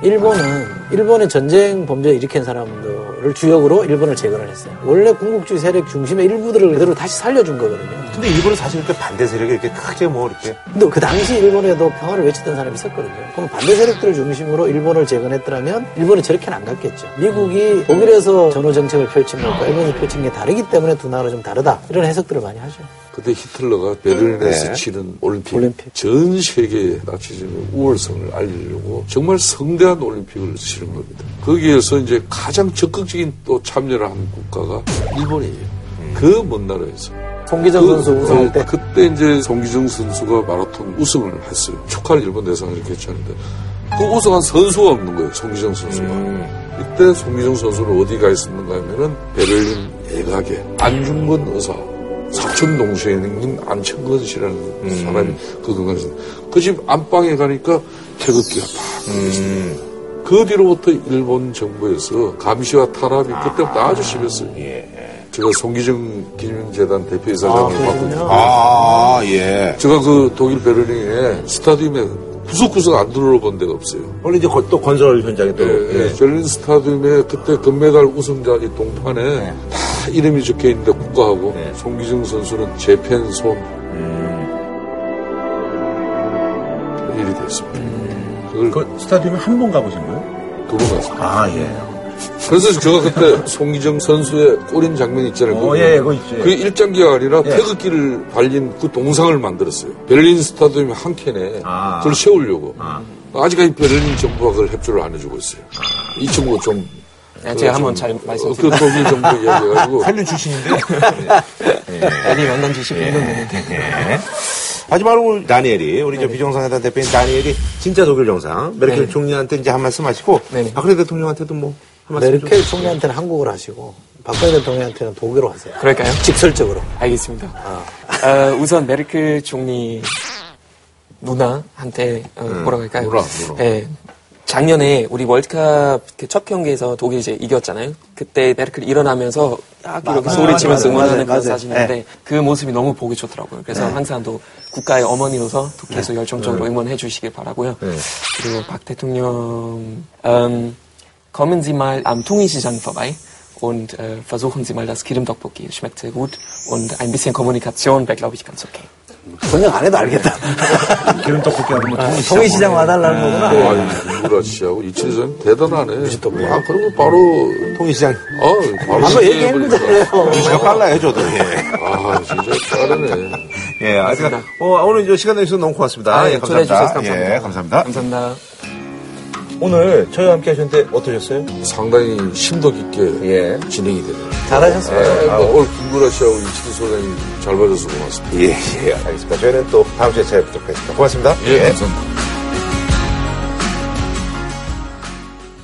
일본은 일본의 전쟁 범죄 를 일으킨 사람들을 주역으로 일본을 재건을 했어요. 원래 군국주의 세력 중심의 일부들을 그대로 다시 살려준 거거든요. 근데 일본은 사실 이렇게 반대 세력이 이렇게 크게 뭐 이렇게. 근데 그 당시 일본에도 평화를 외쳤던 사람이 있었거든요. 그럼 반대 세력들을 중심으로 일본을 재건했더라면 일본은 저렇게는 안 갔겠죠. 미국이 독일에서 전후 정책을 펼친 것과 일본이 펼친 게 다르기 때문에 두 나라가 좀 다르다. 이런 해석들을 많이 하죠. 그때 히틀러가 베를린에서 네. 치른 올림픽, 올림픽. 전 세계에 나치즘의 우월성을 알리려고 정말 성대한 올림픽을 치른 겁니다. 거기에서 이제 가장 적극적인 또 참여를 한 국가가 일본이에요. 그먼 나라에서. 송기정 그, 선수 우승할 때 어, 그때 이제 송기정 선수가 마라톤 우승을 했어요. 축하를 일본 대상을 이렇게 했는데 그 우승한 선수가 없는 거예요. 송기정 선수가. 이때 송기정 선수는 어디 가 있었는가 하면은 베를린 예각에 안중근 의사 사촌 동생인 안창근 씨라는 사람이 그 건강에서 그집 안방에 가니까 태극기가 팍 있었어요. 그 뒤로부터 일본 정부에서 감시와 탄압이 그때부터 아주 심했어요. 제가 송기정 기념재단 대표이사장을 맡고 아, 예. 제가 그 독일 베를린에 스타디움에 구석구석 안 들어본 데가 없어요. 원래 이제 거- 또 건설 현장에 또. 예, 예. 베를린 스타디움에 그때 금메달 우승자 이 동판에 다 이름이 적혀 있는데 국가하고 네. 송기정 선수는 재팬 손 일이 됐습니다. 그걸 그 스타디움에 한 번 가보신 거예요? 두 번 갔습니다. 아, 예. 그래서 제가 그때 송기정 선수의 꼬린 장면 있잖아요. 어, 그거. 예, 그거 있죠. 그 일장기가 아니라 예. 태극기를 발린 그 동상을 만들었어요. 베를린 스타디움 한 캔에 아. 그걸 세우려고. 아. 아직까지 베를린 정부가 그걸 협조를 안 해주고 있어요. 이 친구가 좀. 네, 제가 한번 잘 어, 그 말씀드릴게요. 독일 정부 이야기해가지고. 한류 출신인데. 애리 만난 지 10년 됐는데. 예. 하지만 오늘 다니엘이 우리 저 비정상회담 대표인 다니엘이 진짜 독일 정상 메르켈 네네. 총리한테 이제 한 말씀 하시고 네네. 박근혜 대통령한테도 뭐 한 말씀 좀. 메르켈 총리한테는 한국어로 하시고 박근혜 대통령한테는 독일어로 하세요. 그럴까요? 직설적으로. 알겠습니다. 어, 우선 메르켈 총리 누나한테 어, 뭐라고 할까요? 누나, 누나. 예. 작년에 우리 월드컵 그첫 경기에서 독일이 이제 이겼잖아요. 그때 메르켈이 일어나면서 딱 이렇게. 소리치면서. 응원하는 그런. 사진인데 그 모습이 너무 보기 좋더라고요. 그래서 항상 또 국가의 어머니로서 또 계속 열정적으로 응원해 주시길 바라고요. 그리고 박 대통령 ähm, kommen Sie mal am Tungi-Si장 vorbei und äh, versuchen Sie mal das Kirim-Tteokbokki. Schmeckt sehr gut und ein bisschen Kommunikation wäre, glaube ich, ganz okay. 번역 안 해도 알겠다. 기름 떡볶이 하고 뭐 통일시장 통일시장 와달라는 거구나. 아, 김구라 씨하고 이철선 대단하네. 아, 그런 거 바로, 통일시장 어, 바로. 아까 얘기한 거잖아요. 저 빨라요 저도 예. 아, 진짜 빠르네. 예, 아직 어, 오늘 이제 시간 내주셔서 너무 고맙습니다. 아, 예, 예, 주셔서 감사합니다. 예, 감사합니다. 감사합니다. 오늘 저희와 함께 하셨는데 어떠셨어요? 상당히 심도 깊게 예. 진행이 되네요. 잘하셨어요. 네, 뭐 오늘 김구라 씨하고 이치도 소장님 잘 봐줘서 고맙습니다. 예, 예, 알겠습니다. 저희는 또 다음 주에 찾아뵙도록 하겠습니다. 고맙습니다. 예, 감사합니다.